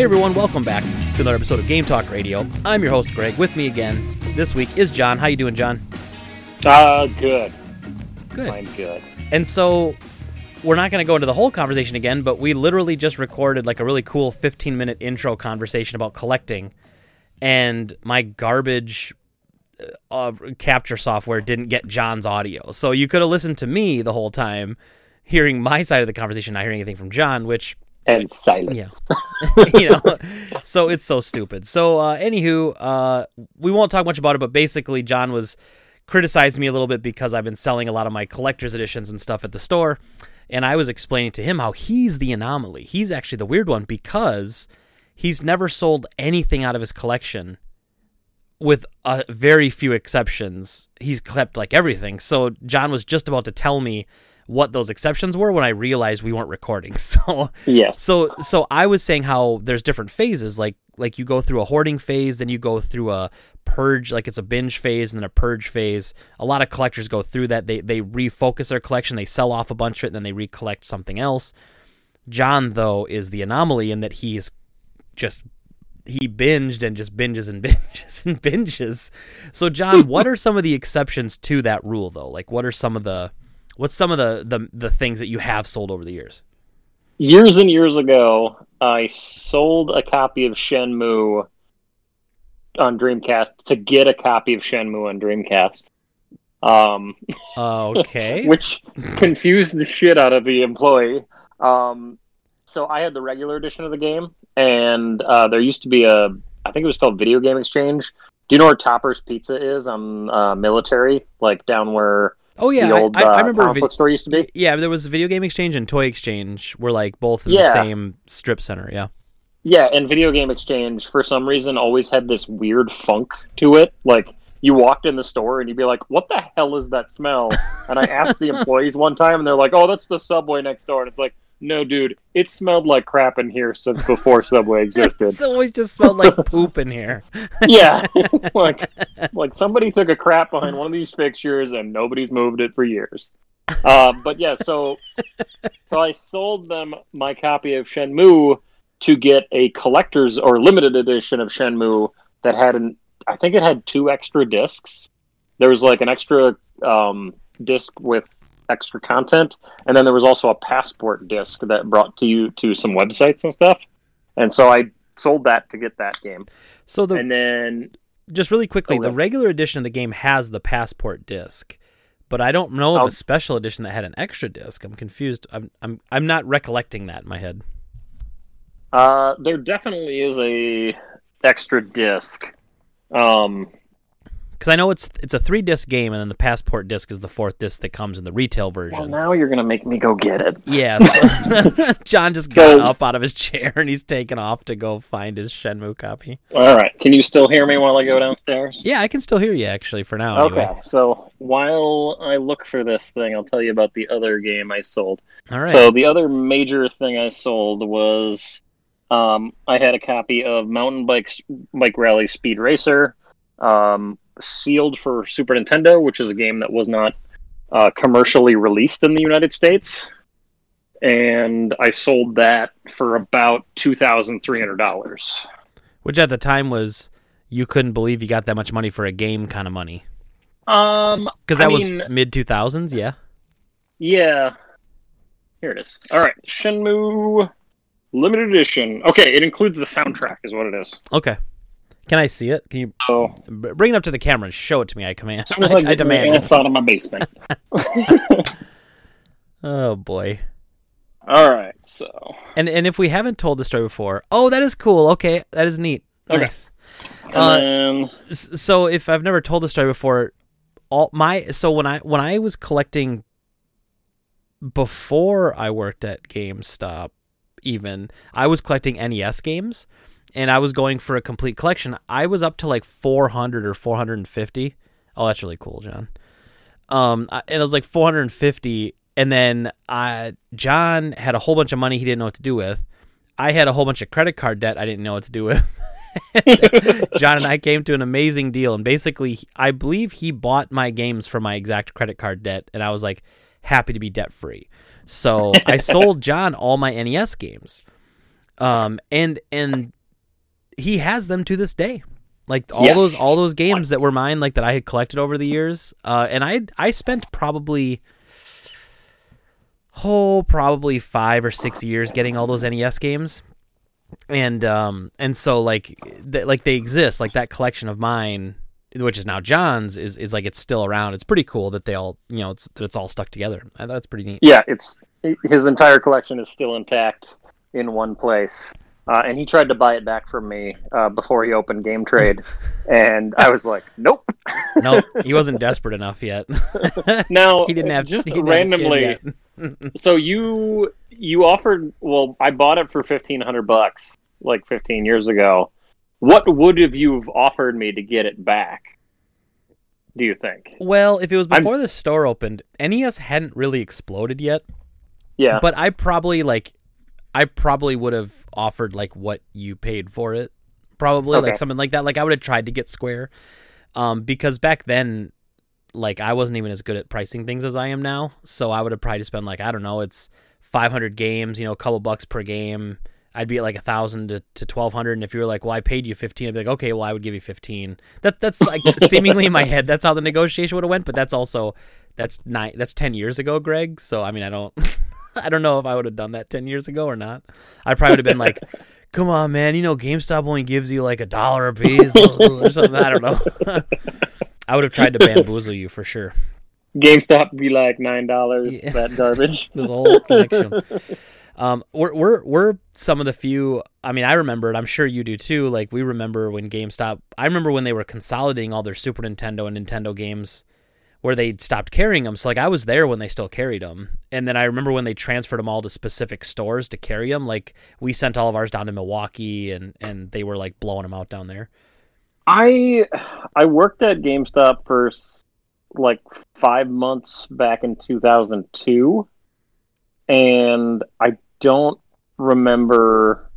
Hey everyone, welcome back to another episode of Game Talk Radio. I'm your host Greg. With me again this week is John. How you doing, John? Uh, good. Good. I'm good. And so we're not going to go into the whole conversation again, but we literally just recorded like a really cool 15 minute intro conversation about collecting, and my garbage uh, capture software didn't get John's audio. So you could have listened to me the whole time, hearing my side of the conversation, not hearing anything from John, which And silence. yeah. you know, so it's so stupid. So, uh, anywho, uh, we won't talk much about it, but basically, John was criticized me a little bit because I've been selling a lot of my collector's editions and stuff at the store. And I was explaining to him how he's the anomaly. He's actually the weird one because he's never sold anything out of his collection with a very few exceptions. He's kept like everything. So, John was just about to tell me what those exceptions were when I realized we weren't recording. So, Yes. so so I was saying how there's different phases like like you go through a hoarding phase then you go through a purge like it's a binge phase and then a purge phase. A lot of collectors go through that. They they refocus their collection they sell off a bunch of it and then they recollect something else. John though is the anomaly in that he's just he binged and just binges and binges and binges. So John what are some of the exceptions to that rule though? Like what are some of the what's some of the the, the things that you have sold over the years years and years ago, I sold a copy of Shenmue on Dreamcast to get a copy of Shenmue on Dreamcast. Um, Okay. which confused the shit out of the employee. Um, so I had the regular edition of the game, and uh, there used to be a, I think it was called Video Game Exchange. Do you know where Topper's Pizza is on uh, Military, like down where oh yeah, old I, I, uh, I remember. comic vid- book store used to be? yeah, there was Video Game Exchange and Toy Exchange were like both in Yeah. the same strip center. Yeah. Yeah, and Video Game Exchange for some reason always had this weird funk to it. Like you walked in the store and you'd be like, "What the hell is that smell?" And I asked the employees one time, and they're like, "Oh, that's the Subway next door." And it's like, "No, dude, it smelled like crap in here since before Subway existed." It's always just smelled like poop in here. yeah, like like somebody took a crap behind one of these fixtures and nobody's moved it for years. Uh, but yeah, so so I sold them my copy of Shenmue to get a collector's or limited edition of Shenmue that had an I think it had two extra discs. There was like an extra um, disc with extra content, and then there was also a passport disc that brought to you to some websites and stuff. And so I sold that to get that game. So the And then just really quickly, Oh, the yeah. regular edition of the game has the passport disc, but I don't know of Oh. a special edition that had an extra disc. I'm confused. I'm I'm I'm not recollecting that in my head. Uh, there definitely is a extra disc. Um, Because I know it's it's a three disc game, and then the passport disc is the fourth disc that comes in the retail version. well, now you're gonna make me go get it. Yeah, so- John just got up out of his chair and he's taken off to go find his Shenmue copy. All right, can you still hear me while I go downstairs? Yeah, I can still hear you actually for now. Okay, Anyway. so while I look for this thing, I'll tell you about the other game I sold. All right. So the other major thing I sold was um, I had a copy of Mountain Bikes Bike Rally Speed Racer, um, sealed for Super Nintendo, which is a game that was not uh, commercially released in the United States, and I sold that for about two thousand three hundred dollars. Which at the time was you couldn't believe you got that much money for a game kind of money. Um, Because I that was mid 2000s, yeah. Yeah. Here it is. All right, Shenmue limited edition. Okay, it includes the soundtrack, is what it is. Okay. Can I see it? Can you b- bring it up to the camera and show it to me? I command. soon I, I, I demand ass it. out of my basement. Oh boy. All right, so And and if we haven't told the story before, oh, that is cool. Okay, that is neat. Okay. Nice. Uh, then so if I've never told the story before, all my so when I when I was collecting before I worked at GameStop, even I was collecting NES games, and I was going for a complete collection. I was up to like 400 or 450. Oh, that's really cool, John. Um, I- and it was like 450, and then uh, John had a whole bunch of money he didn't know what to do with. I had a whole bunch of credit card debt I didn't know what to do with. John and I came to an amazing deal, and basically, I believe he bought my games for my exact credit card debt, and I was like happy to be debt free. So I sold John all my NES games. Um, and and he has them to this day. Like all Yes. those all those games that were mine, like that I had collected over the years. Uh, and I I spent probably oh probably five or six years getting all those NES games. And um and so like th- like they exist like that collection of mine which is now John's is is like it's still around. It's pretty cool that they all you know it's that it's all stuck together. That's pretty neat. Yeah, it's his entire collection is still intact in one place. Uh, and he tried to buy it back from me uh, before he opened Game Trade, and I was like, "Nope." no, he wasn't desperate enough yet. Now, he didn't have just didn't have a kid randomly. yet. so you you offered. Well, I bought it for fifteen hundred bucks, like fifteen years ago. What would have you have offered me to get it back? Do you think? Well, if it was I'm- before the store opened, NES hadn't really exploded yet. Yeah, But I probably like, I probably would have offered like what you paid for it, probably Okay. like something like that. Like I would have tried to get Square, um, because back then, like I wasn't even as good at pricing things as I am now. So I would have probably spent like I don't know, it's 500 games, you know, a couple bucks per game. I'd be at like a thousand to, to twelve hundred, and if you were like, "Well, I paid you 15 I'd be like, "Okay, well, I would give you 15 That that's like seemingly in my head. That's how the negotiation would have went, but that's also that's nine. That's ten years ago, Greg. So I mean, I don't, I don't know if I would have done that ten years ago or not. I probably would have been like, "Come on, man, you know, GameStop only gives you like a dollar a piece or something." I don't know. I would have tried to bamboozle you for sure. GameStop be like nine dollars. Yeah. That garbage. This whole connection. Um, we're we're we're some of the few. I mean, I remember it. I'm sure you do too. Like we remember when GameStop. I remember when they were consolidating all their Super Nintendo and Nintendo games, where they stopped carrying them. So like I was there when they still carried them, and then I remember when they transferred them all to specific stores to carry them. Like we sent all of ours down to Milwaukee, and and they were like blowing them out down there. I I worked at GameStop for like five months back in 2002, and I don't remember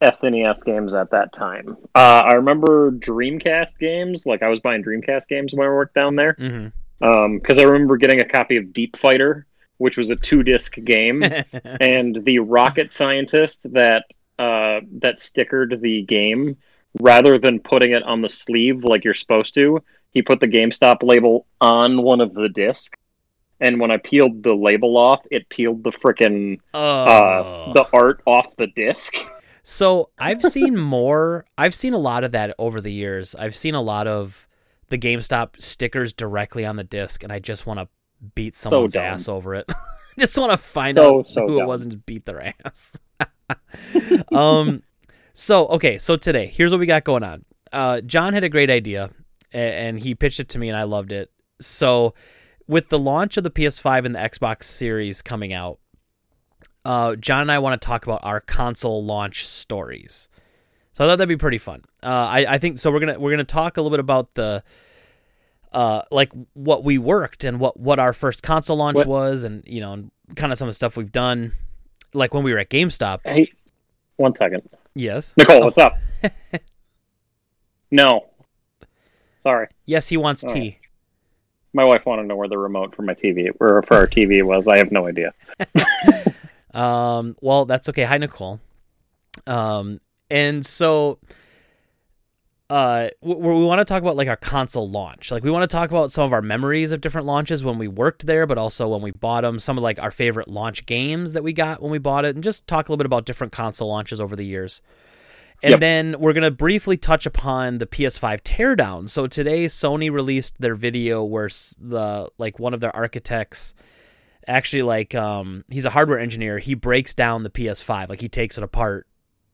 SNES games at that time. Uh, I remember Dreamcast games, like I was buying Dreamcast games when I worked down there, Mm-hmm. because I remember getting a copy of Deep Fighter, which was a two disc game and the rocket scientist that uh, that stickered the game, rather than putting it on the sleeve like you're supposed to, he put the GameStop label on one of the discs. And when I peeled the label off, it peeled the frickin' uh, oh. the art off the disc. So I've seen more. I've seen a lot of that over the years. I've seen a lot of the GameStop stickers directly on the disc, and I just want to beat someone's dumb. ass over it. I just want to find So, out so who it was and just beat their ass. um. So okay. So today, here's what we got going on. Uh, John had a great idea, a- and he pitched it to me, and I loved it. So, with the launch of the PS5 and the Xbox Series coming out, uh, John and I want to talk about our console launch stories. So I thought that'd be pretty fun. Uh, I, I think so. We're gonna we're gonna talk a little bit about the uh, like what we worked and what what our first console launch What- was, and you know, and kind of some of the stuff we've done, like when we were at GameStop. Hey, one second, Yes, Nicole, what's up? no, sorry, yes, he wants Oh. tea. my wife wanted to know where the remote for my TV or for our TV was. I have no idea. Um, well, that's okay. Hi, Nicole. Um, and so, uh, we, we want to talk about like our console launch. Like, we want to talk about some of our memories of different launches when we worked there, but also when we bought them. Some of like our favorite launch games that we got when we bought it, and just talk a little bit about different console launches over the years. And Yep. then we're gonna briefly touch upon the PS5 teardown. So today, Sony released their video where the like one of their architects actually like um he's a hardware engineer. He breaks down the ps5 like he takes it apart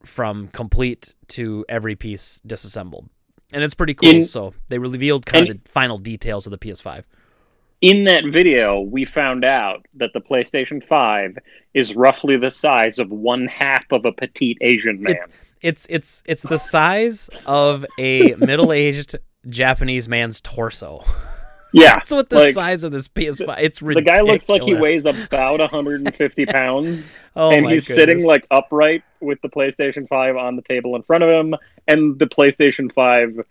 from complete to every piece disassembled. And it's pretty cool. In- so they revealed kind of the final details of the ps5 In that video, we found out that the PlayStation 5 is roughly the size of one half of a petite Asian man. it's it's it's the size of a middle-aged japanese man's torso yeah. that's what the Like, size of this ps5 it's ridiculous. The guy looks like he weighs about 150 pounds, oh and he's goodness. sitting like upright with the PlayStation 5 on the table in front of him, and the PlayStation 5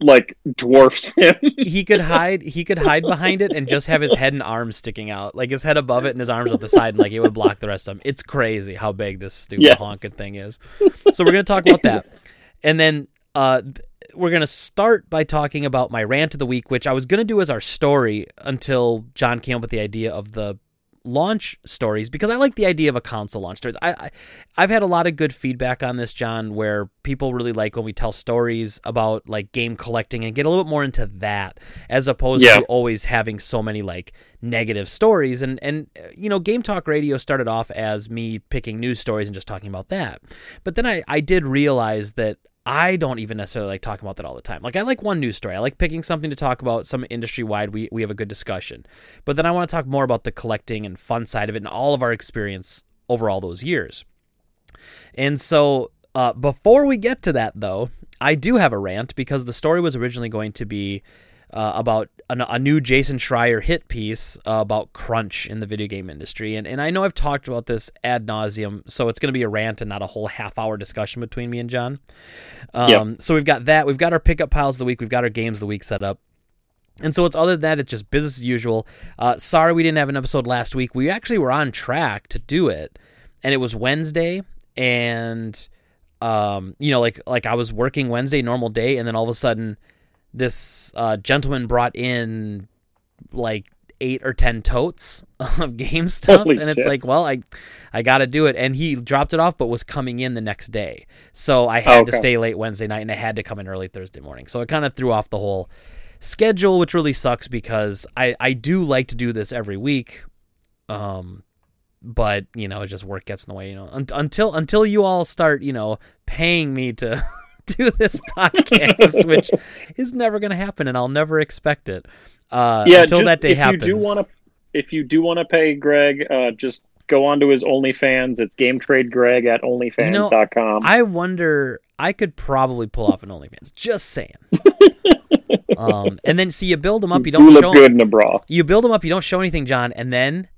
like dwarfs him. he could hide he could hide behind it and just have his head and arms sticking out like his head above it and his arms at the side and like it would block the rest of him it's crazy how big this stupid Yes. honking thing is so we're going to talk about that and then uh we're going to start by talking about my rant of the week which i was going to do as our story until john came up with the idea of the launch stories because I like the idea of a console launch stories. I, I I've had a lot of good feedback on this, John, where people really like when we tell stories about like game collecting and get a little bit more into that as opposed Yeah. to always having so many like negative stories. And and uh, you know, Game Talk Radio started off as me picking news stories and just talking about that, but then I I did realize that. I don't even necessarily like talking about that all the time. Like I like one news story. I like picking something to talk about, some industry wide. We we have a good discussion. But then I want to talk more about the collecting and fun side of it and all of our experience over all those years. And so, uh, before we get to that, though, I do have a rant because the story was originally going to be uh, about an, a new Jason Schreier hit piece uh, about crunch in the video game industry. And, and I know I've talked about this ad nauseum, so it's going to be a rant and not a whole half hour discussion between me and John. Um, So we've got that. We've got our pickup piles of the week. We've got our games of the week set up. And so it's other than that, it's just business as usual. Uh, sorry we didn't have an episode last week. We actually were on track to do it, and it was Wednesday, and um, you know, like like I was working Wednesday, normal day, and then all of a sudden, this uh, gentleman brought in like eight or ten totes of game stuff, Holy and it's shit. like, well, I I got to do it, and he dropped it off, but was coming in the next day, so I had to Okay. stay late Wednesday night, and I had to come in early Thursday morning, so it kind of threw off the whole schedule, which really sucks because I I do like to do this every week, um, but you know, it just work gets in the way. You know, Un- until until you all start, you know, paying me to do this podcast, which is never going to happen, and I'll never expect it. Uh, yeah, until just, that day if happens. you do want to, if you do want to pay Greg, uh, just go on to his OnlyFans. It's Game Trade Greg at OnlyFans.com. I wonder. I could probably pull off an OnlyFans. Just saying. um, and then see you build them up. You do don't look show good in a bra. you build them up. You don't show anything, John, and then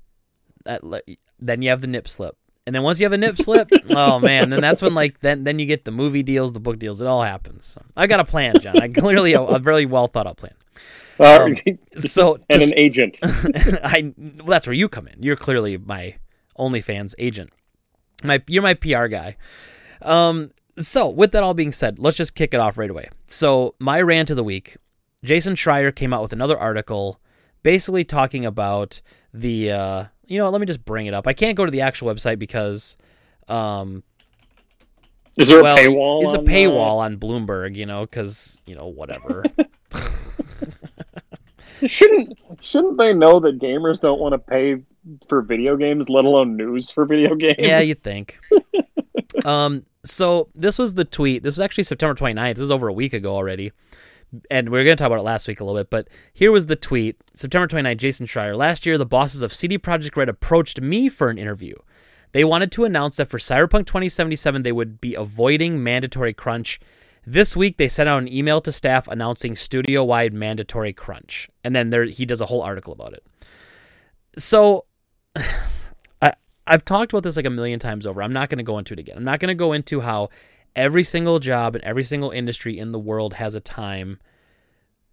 that, then you have the nip slip. And then once you have a nip slip, oh man, then that's when like then then you get the movie deals, the book deals. It all happens. So, I got a plan, John. I clearly a, a very well thought out plan. Uh, Um, So and just- an agent. I well, that's where you come in. You're clearly my OnlyFans agent. My you're my PR guy. Um so with that all being said, let's just kick it off right away. So my rant of the week, Jason Schreier came out with another article basically talking about the uh you know, what, let me just bring it up. I can't go to the actual website because um Is there well, a paywall? is a on paywall on Bloomberg, you know, cuz you know, whatever. Shouldn't shouldn't they know that gamers don't want to pay for video games, let alone news for video games? Yeah, you think. um, so this was the tweet. This was actually September 29th. This is over a week ago already. And we are going to talk about it last week a little bit, but here was the tweet. September 29th, Jason Schreier. Last year, the bosses of CD Projekt Red approached me for an interview. They wanted to announce that for Cyberpunk 2077, they would be avoiding mandatory crunch. This week, they sent out an email to staff announcing studio wide mandatory crunch. And then there, he does a whole article about it. So I I've talked about this like a million times over. I'm not going to go into it again. I'm not going to go into how every single job and every single industry in the world has a time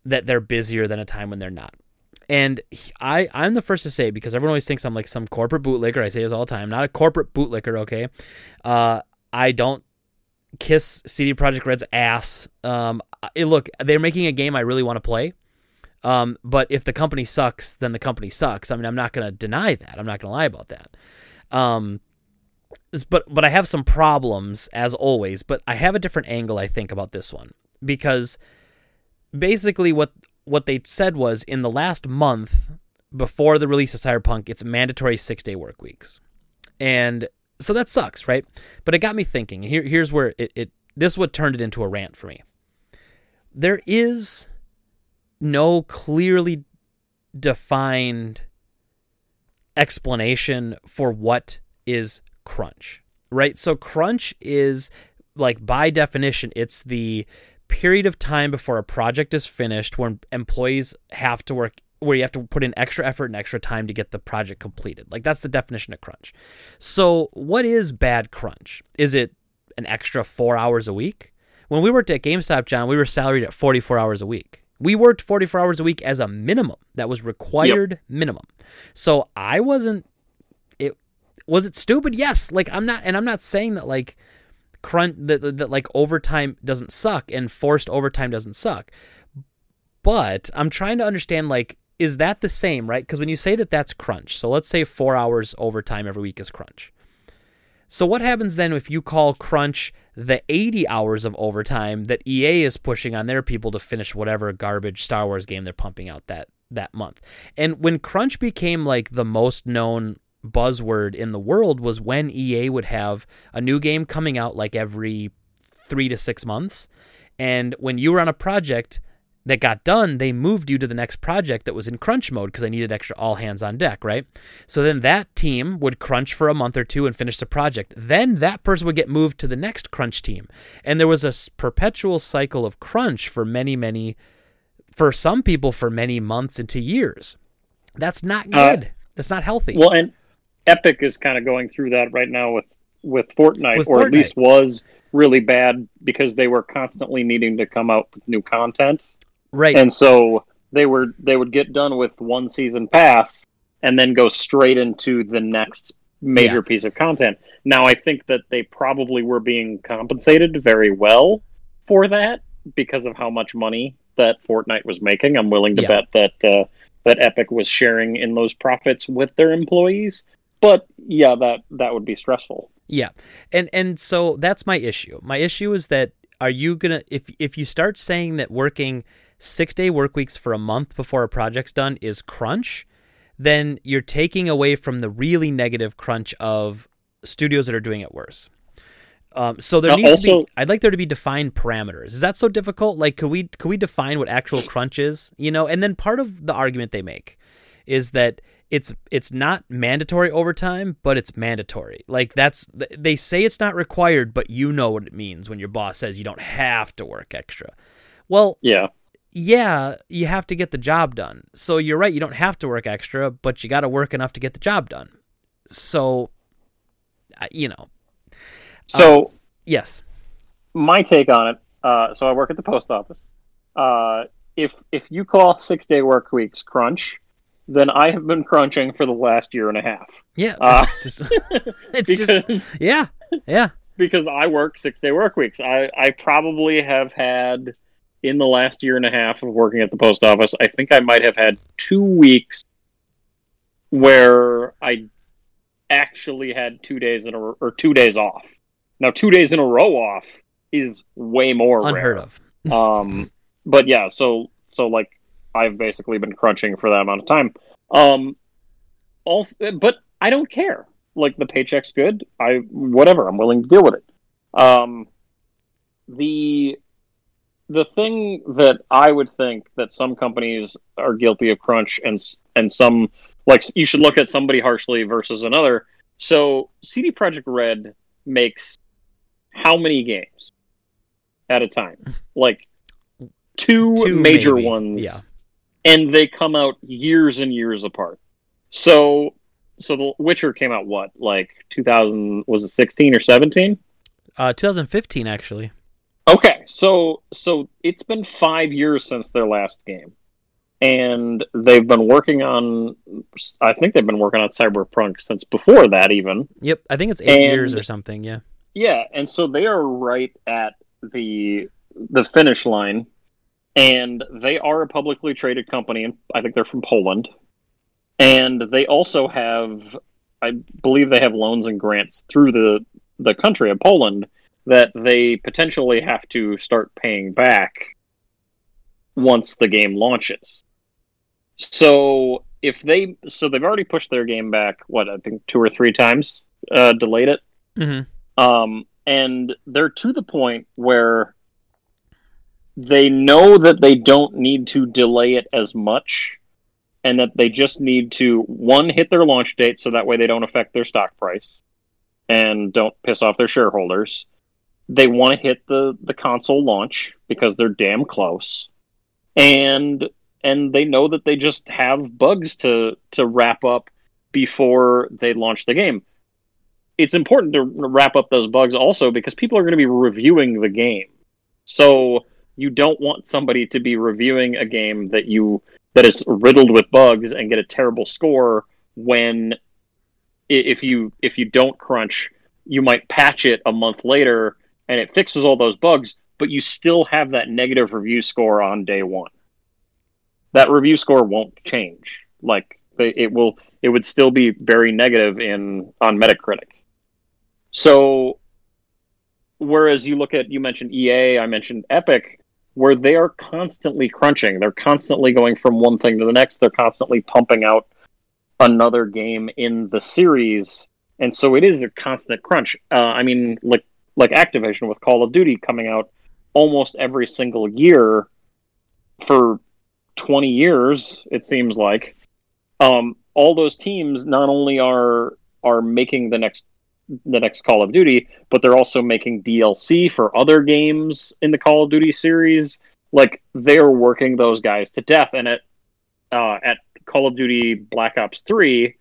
that they're busier than a time when they're not. And I I'm the first to say because everyone always thinks I'm like some corporate bootlicker. I say this all the time. I'm not a corporate bootlicker, okay? Uh I don't kiss CD Projekt Red's ass. Um I- look, they're making a game I really want to play. Um, but if the company sucks, then the company sucks. I mean, I'm not going to deny that. I'm not going to lie about that. Um, but but I have some problems as always. But I have a different angle I think about this one because basically what what they said was in the last month before the release of Cyberpunk, it's mandatory six day work weeks, and so that sucks, right? But it got me thinking. Here here's where it, it this is what turned it into a rant for me. There is no clearly defined explanation for what is crunch, right? So, crunch is like by definition, it's the period of time before a project is finished when employees have to work where you have to put in extra effort and extra time to get the project completed. Like that's the definition of crunch. So, what is bad crunch? Is it an extra 4 hours a week? When we worked at GameStop, John, we were salaried at 44 hours a week. We worked 44 hours a week as a minimum. That was required minimum. So I wasn't was it stupid? Yes. Like I'm not and I'm not saying that like crunch that, that, that like overtime doesn't suck and forced overtime doesn't suck. But I'm trying to understand like is that the same, right? Because when you say that that's crunch, so let's say four hours overtime every week is crunch. So what happens then if you call crunch the 80 hours of overtime that EA is pushing on their people to finish whatever garbage Star Wars game they're pumping out that that month? And when crunch became like the most known buzzword in the world was when EA would have a new game coming out like every 3 to 6 months. And when you were on a project, that got done, they moved you to the next project that was in crunch mode because they needed extra all hands on deck, right? So then that team would crunch for a month or two and finish the project. Then that person would get moved to the next crunch team. And there was a perpetual cycle of crunch for many, many, for some people, for many months into years. That's not uh, good. Uh, That's not healthy. Well, and Epic is kind of going through that right now with with Fortnite, with or Fortnite. at least was really bad because they were constantly needing to come out with new content. Right. And so they were they would get done with one season pass and then go straight into the next major yeah. piece of content. Now I think that they probably were being compensated very well for that because of how much money that Fortnite was making. I'm willing to yeah. bet that uh, that Epic was sharing in those profits with their employees. But yeah, that that would be stressful. Yeah. And and so that's my issue. My issue is that are you going to if if you start saying that working six day work weeks for a month before a project's done is crunch, then you're taking away from the really negative crunch of studios that are doing it worse. Um, so there uh, needs also, to be. I'd like there to be defined parameters. Is that so difficult? Like, could we could we define what actual crunch is? You know, and then part of the argument they make is that it's it's not mandatory overtime, but it's mandatory. Like that's they say it's not required, but you know what it means when your boss says you don't have to work extra. Well, yeah, yeah, you have to get the job done. So you're right, you don't have to work extra, but you got to work enough to get the job done. So, you know. So, uh, yes. My take on it. Uh, so I work at the post office. Uh, if if you call six day work weeks crunch, then I have been crunching for the last year and a half. Yeah, uh, just, it's because, just yeah, yeah. Because I work six day work weeks. I I probably have had in the last year and a half of working at the post office, I think I might have had two weeks where I actually had two days in a or two days off. Now, two days in a row off is way more unheard rare. of. um, but yeah, so so like I've basically been crunching for that amount of time. Um, also, but I don't care. Like the paycheck's good. I whatever. I'm willing to deal with it. Um, the the thing that I would think that some companies are guilty of crunch and and some like you should look at somebody harshly versus another. So CD Projekt Red makes how many games at a time? Like two, two major maybe. ones. Yeah. And they come out years and years apart. So so The Witcher came out what? Like 2000 was it 16 or 17? Uh 2015 actually. Okay, so so it's been five years since their last game, and they've been working on. I think they've been working on Cyberpunk since before that, even. Yep, I think it's eight and, years or something. Yeah. Yeah, and so they are right at the the finish line, and they are a publicly traded company, and I think they're from Poland, and they also have, I believe, they have loans and grants through the the country of Poland that they potentially have to start paying back once the game launches. So if they so they've already pushed their game back what I think two or three times, uh, delayed it, mm-hmm. um, and they're to the point where they know that they don't need to delay it as much, and that they just need to one hit their launch date so that way they don't affect their stock price and don't piss off their shareholders. They want to hit the the console launch because they're damn close. And and they know that they just have bugs to to wrap up before they launch the game. It's important to wrap up those bugs also because people are going to be reviewing the game. So you don't want somebody to be reviewing a game that you that is riddled with bugs and get a terrible score when if you if you don't crunch, you might patch it a month later and it fixes all those bugs, but you still have that negative review score on day one. That review score won't change. Like it will, it would still be very negative in on Metacritic. So, whereas you look at, you mentioned EA, I mentioned Epic, where they are constantly crunching. They're constantly going from one thing to the next. They're constantly pumping out another game in the series, and so it is a constant crunch. Uh, I mean, like like Activision with Call of Duty coming out almost every single year for 20 years it seems like um, all those teams not only are are making the next the next Call of Duty, but they're also making DLC for other games in the Call of Duty series. Like they're working those guys to death, and at uh, at Call of Duty Black Ops Three,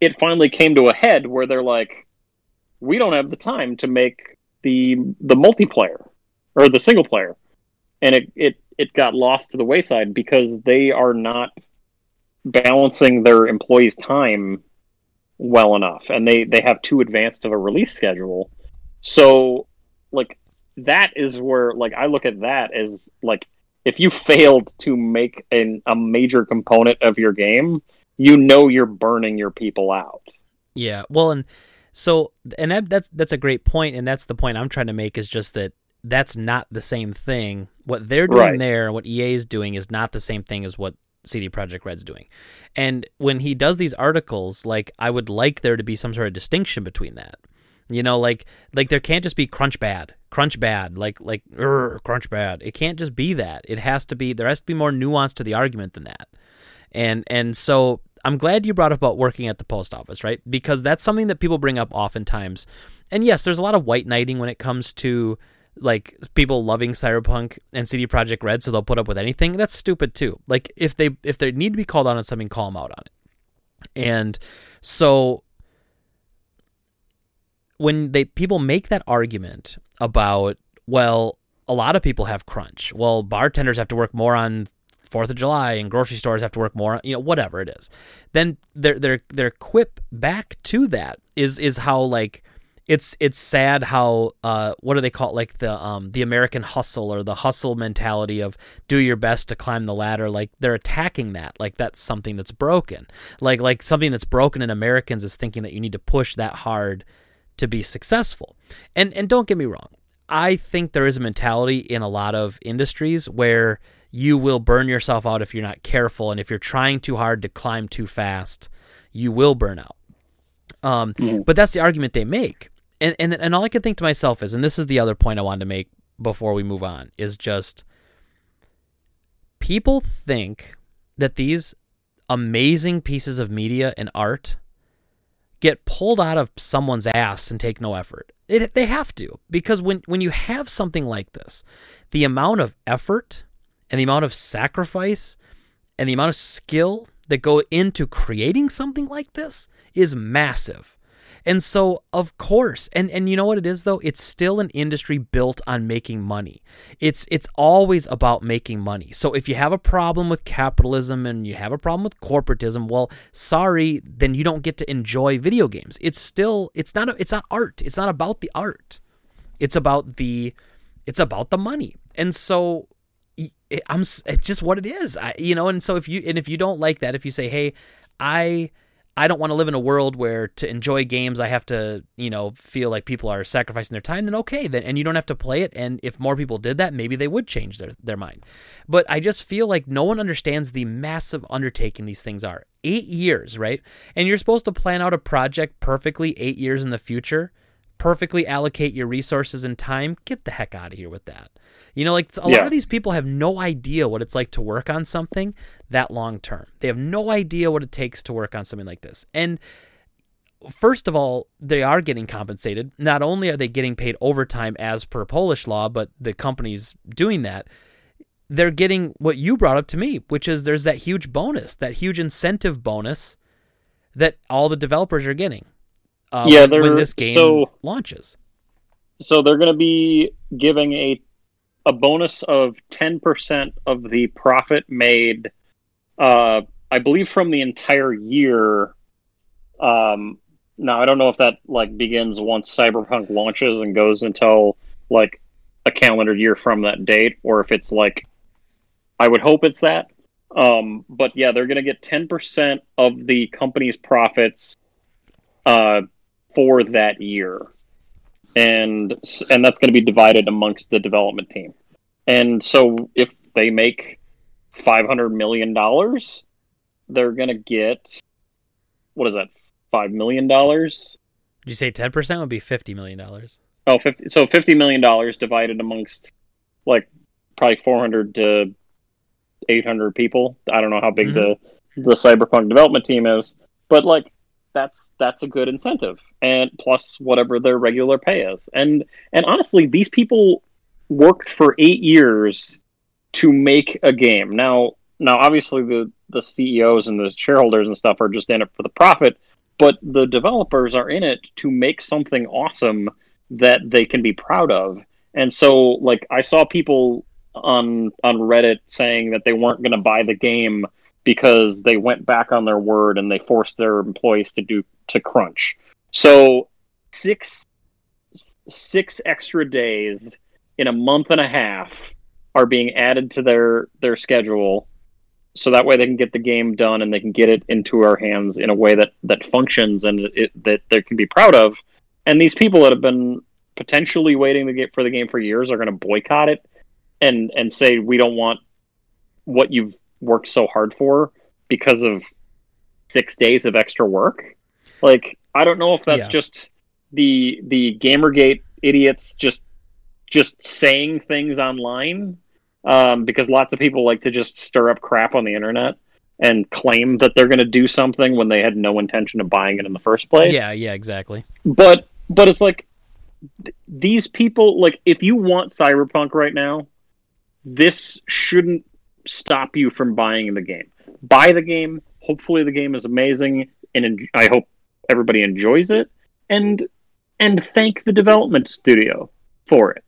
it finally came to a head where they're like, we don't have the time to make the the multiplayer or the single player, and it it it got lost to the wayside because they are not balancing their employees' time well enough, and they they have too advanced of a release schedule. So, like that is where like I look at that as like if you failed to make an, a major component of your game, you know you're burning your people out. Yeah, well, and so and that, that's that's a great point, and that's the point I'm trying to make is just that that's not the same thing. What they're doing right. there, what EA is doing, is not the same thing as what CD Projekt Red's doing. And when he does these articles, like I would like there to be some sort of distinction between that. You know, like like there can't just be crunch bad, crunch bad, like like crunch bad. It can't just be that. It has to be there has to be more nuance to the argument than that. And and so I'm glad you brought up about working at the post office, right? Because that's something that people bring up oftentimes. And yes, there's a lot of white knighting when it comes to like people loving cyberpunk and cd projekt red so they'll put up with anything that's stupid too. Like if they if they need to be called out on something call them out on it. And so when they people make that argument about well a lot of people have crunch. Well bartenders have to work more on Fourth of July and grocery stores have to work more, you know, whatever it is. Then their their their quip back to that is is how like it's it's sad how uh, what do they call it? Like the um the American hustle or the hustle mentality of do your best to climb the ladder. Like they're attacking that. Like that's something that's broken. Like like something that's broken in Americans is thinking that you need to push that hard to be successful. And and don't get me wrong. I think there is a mentality in a lot of industries where you will burn yourself out if you're not careful. And if you're trying too hard to climb too fast you will burn out. Um, mm-hmm. but that's the argument they make and, and and all I could think to myself is, and this is the other point I wanted to make before we move on, is just people think that these amazing pieces of media and art get pulled out of someone's ass and take no effort. It, they have to because when when you have something like this, the amount of effort and the amount of sacrifice and the amount of skill that go into creating something like this is massive. And so, of course, and and you know what it is though? It's still an industry built on making money. It's it's always about making money. So if you have a problem with capitalism and you have a problem with corporatism, well, sorry, then you don't get to enjoy video games. It's still it's not a, it's not art. It's not about the art. It's about the it's about the money. And so I'm it's just what it is. I, you know, and so if you and if you don't like that, if you say, "Hey, I I don't want to live in a world where to enjoy games I have to, you know, feel like people are sacrificing their time, then okay, then and you don't have to play it and if more people did that, maybe they would change their their mind. But I just feel like no one understands the massive undertaking these things are. 8 years, right? And you're supposed to plan out a project perfectly 8 years in the future, perfectly allocate your resources and time. Get the heck out of here with that. You know, like a yeah. lot of these people have no idea what it's like to work on something that long term. They have no idea what it takes to work on something like this. And first of all, they are getting compensated. Not only are they getting paid overtime as per Polish law, but the company's doing that. They're getting what you brought up to me, which is there's that huge bonus, that huge incentive bonus that all the developers are getting. Uh, yeah, when this game so, launches. So they're going to be giving a a bonus of 10% of the profit made, uh, I believe, from the entire year. Um, now, I don't know if that like begins once Cyberpunk launches and goes until like a calendar year from that date, or if it's like, I would hope it's that. Um, but yeah, they're going to get 10% of the company's profits uh, for that year and and that's going to be divided amongst the development team. And so if they make five hundred million dollars, they're going to get what is that? Five million dollars. Did you say ten percent would be fifty million dollars? Oh, 50, so fifty million dollars divided amongst like probably four hundred to eight hundred people. I don't know how big mm-hmm. the the cyberpunk development team is, but like that's that's a good incentive. And plus whatever their regular pay is. And and honestly these people worked for eight years to make a game. Now now obviously the the ceos and the shareholders and stuff are just in it for the profit but the developers are in it to make something awesome that they can be proud of. And so like i saw people on on reddit saying that they weren't going to buy the game because they went back on their word and they forced their employees to do to crunch. So six six extra days in a month and a half are being added to their their schedule so that way they can get the game done and they can get it into our hands in a way that that functions and it, that they can be proud of and these people that have been potentially waiting to get for the game for years are going to boycott it and and say we don't want what you've worked so hard for because of six days of extra work. Like, I don't know if that's yeah. just the the Gamergate idiots just just saying things online um, because lots of people like to just stir up crap on the internet and claim that they're going to do something when they had no intention of buying it in the first place. Yeah, yeah, exactly. But but it's like th- these people like if you want Cyberpunk right now, this shouldn't stop you from buying the game. Buy the game. Hopefully, the game is amazing, and I hope everybody enjoys it. And and thank the development studio for it.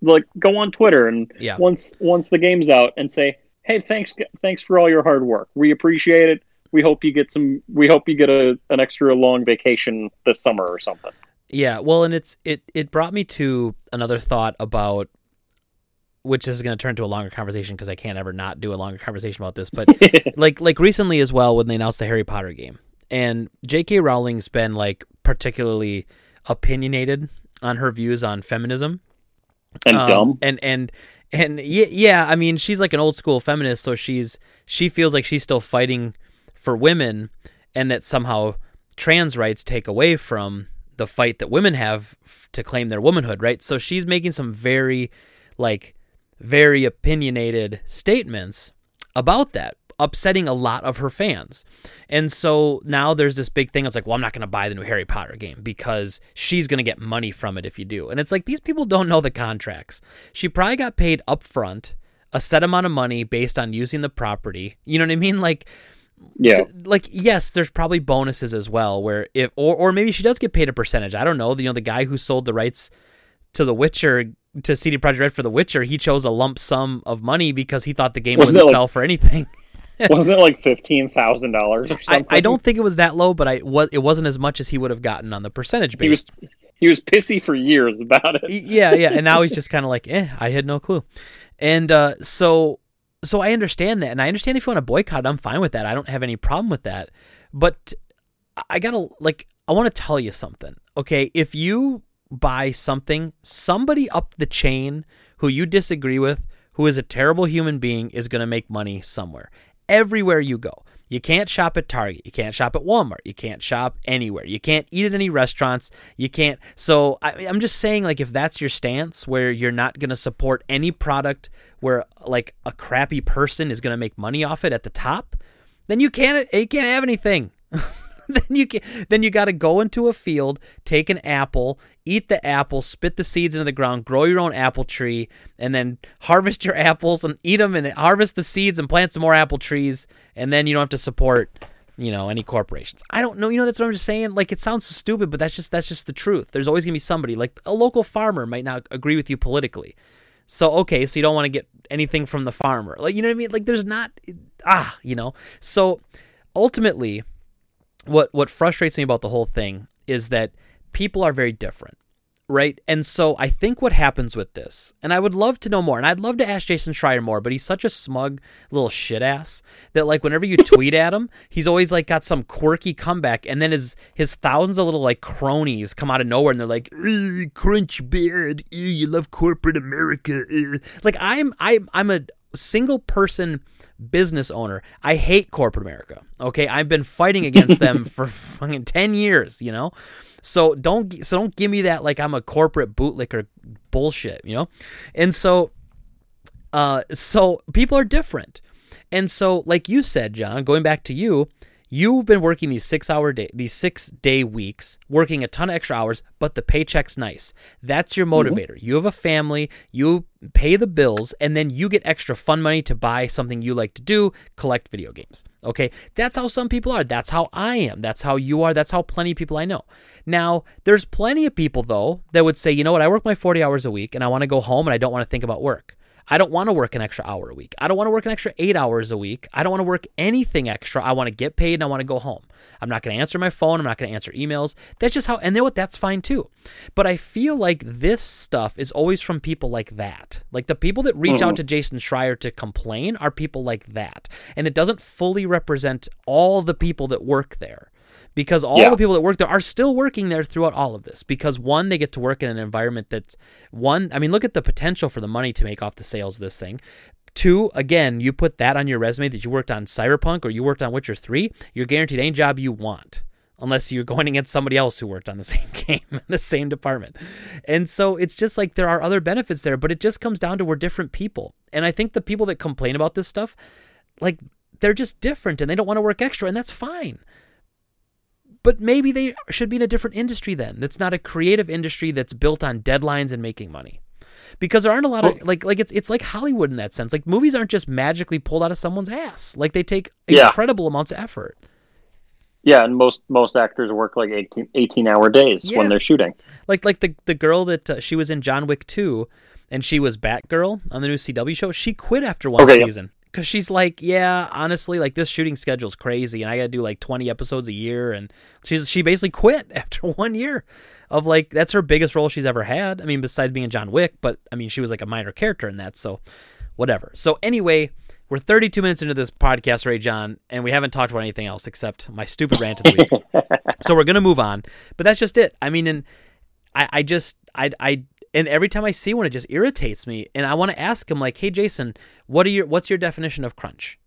Like, go on Twitter and yeah. once once the game's out, and say, "Hey, thanks thanks for all your hard work. We appreciate it. We hope you get some. We hope you get a an extra long vacation this summer or something." Yeah, well, and it's it it brought me to another thought about which is going to turn to a longer conversation because I can't ever not do a longer conversation about this. But like like recently as well when they announced the Harry Potter game, and J.K. Rowling's been like particularly opinionated on her views on feminism and um, dumb and and and yeah, yeah, I mean she's like an old school feminist, so she's she feels like she's still fighting for women, and that somehow trans rights take away from the fight that women have to claim their womanhood, right? So she's making some very like very opinionated statements about that, upsetting a lot of her fans. And so now there's this big thing. It's like, well, I'm not going to buy the new Harry Potter game because she's going to get money from it if you do. And it's like, these people don't know the contracts. She probably got paid upfront a set amount of money based on using the property. You know what I mean? Like, yeah like yes there's probably bonuses as well where if or, or maybe she does get paid a percentage i don't know you know the guy who sold the rights to the witcher to CD Projekt Red for The Witcher, he chose a lump sum of money because he thought the game wasn't wouldn't like, sell for anything. wasn't it like fifteen thousand dollars or something? I, I, don't think it was that low, but I was it wasn't as much as he would have gotten on the percentage base. He was he was pissy for years about it. yeah, yeah, and now he's just kind of like, eh, I had no clue. And uh, so so I understand that, and I understand if you want to boycott, I'm fine with that. I don't have any problem with that. But I gotta like, I want to tell you something. Okay, if you buy something, somebody up the chain who you disagree with, who is a terrible human being, is going to make money somewhere. Everywhere you go. You can't shop at Target. You can't shop at Walmart. You can't shop anywhere. You can't eat at any restaurants. You can't. So I, am just saying, like, if that's your stance, where you're not going to support any product where like a crappy person is going to make money off it at the top, then you can't. You can't have anything. then you can, then you got to go into a field, take an apple, eat the apple, spit the seeds into the ground, grow your own apple tree, and then harvest your apples and eat them and harvest the seeds and plant some more apple trees, and then you don't have to support you know any corporations i don't know you know that's what i'm just saying like it sounds so stupid but that's just that's just the truth there's always going to be somebody like a local farmer might not agree with you politically So okay, so you don't want to get anything from the farmer. Like you know what I mean? Like there's not ah, you know. So ultimately what what frustrates me about the whole thing is that people are very different right? And so I think what happens with this, and I would love to know more, and I'd love to ask Jason Schreier more, but he's such a smug little shit ass that like whenever you tweet at him, he's always like got some quirky comeback, and then his his thousands of little like cronies come out of nowhere, and they're like, "Crunch beard, you love corporate America." Like I'm I'm I'm a single person business owner. I hate corporate America. Okay, I've been fighting against them for fucking ten years. You know. So don't so don't give me that like I'm a corporate bootlicker bullshit, you know? And so uh so people are different. And so like you said, John, going back to you, you've been working these 6-hour day these 6-day weeks, working a ton of extra hours, but the paycheck's nice. That's your mm-hmm. motivator. Mm-hmm. You have a family, you pay the bills, and then you get extra fun money to buy something you like to do, collect video games. Okay? That's how some people are. That's how I am. That's how you are. That's how plenty of people I know. Now, there's plenty of people though that would say, "You know what? I work my 40 hours a week and I want to go home and I don't want to think about work." I don't want to work an extra hour a week. I don't want to work an extra eight hours a week. I don't want to work anything extra. I want to get paid and I want to go home. I'm not going to answer my phone. I'm not going to answer emails. That's just how, and then what? That's fine too. But I feel like this stuff is always from people like that. Like the people that reach mm-hmm. out to Jason Schreier to complain are people like that. And it doesn't fully represent all the people that work there because all yeah. the people that work there are still working there throughout all of this because one they get to work in an environment that's one i mean look at the potential for the money to make off the sales of this thing Two, again, you put that on your resume that you worked on Cyberpunk or you worked on Witcher 3, you're guaranteed any job you want, unless you're going against somebody else who worked on the same game in the same department. And so it's just like there are other benefits there, but it just comes down to we're different people. And I think the people that complain about this stuff, like, they're just different and they don't want to work extra, and that's fine. But maybe they should be in a different industry then. That's not a creative industry that's built on deadlines and making money. Because there aren't a lot of like like it's it's like Hollywood in that sense. Like movies aren't just magically pulled out of someone's ass. Like they take incredible yeah. amounts of effort. Yeah, and most most actors work like 18, 18 hour days yeah. when they're shooting. Like like the the girl that uh, she was in John Wick 2 and she was Batgirl on the new CW show. She quit after one okay, season. Yeah because she's like, yeah, honestly, like this shooting schedule's crazy, and I got to do like 20 episodes a year, and she's she basically quit after one year of like that's her biggest role she's ever had. I mean, besides being John Wick, but I mean, she was like a minor character in that, so whatever. So anyway, we're 32 minutes into this podcast, Ray John, and we haven't talked about anything else except my stupid rant of the week. so we're gonna move on, but that's just it. I mean, and I, I just I I and every time I see one, it just irritates me. And I want to ask him, like, "Hey, Jason, what are your what's your definition of crunch?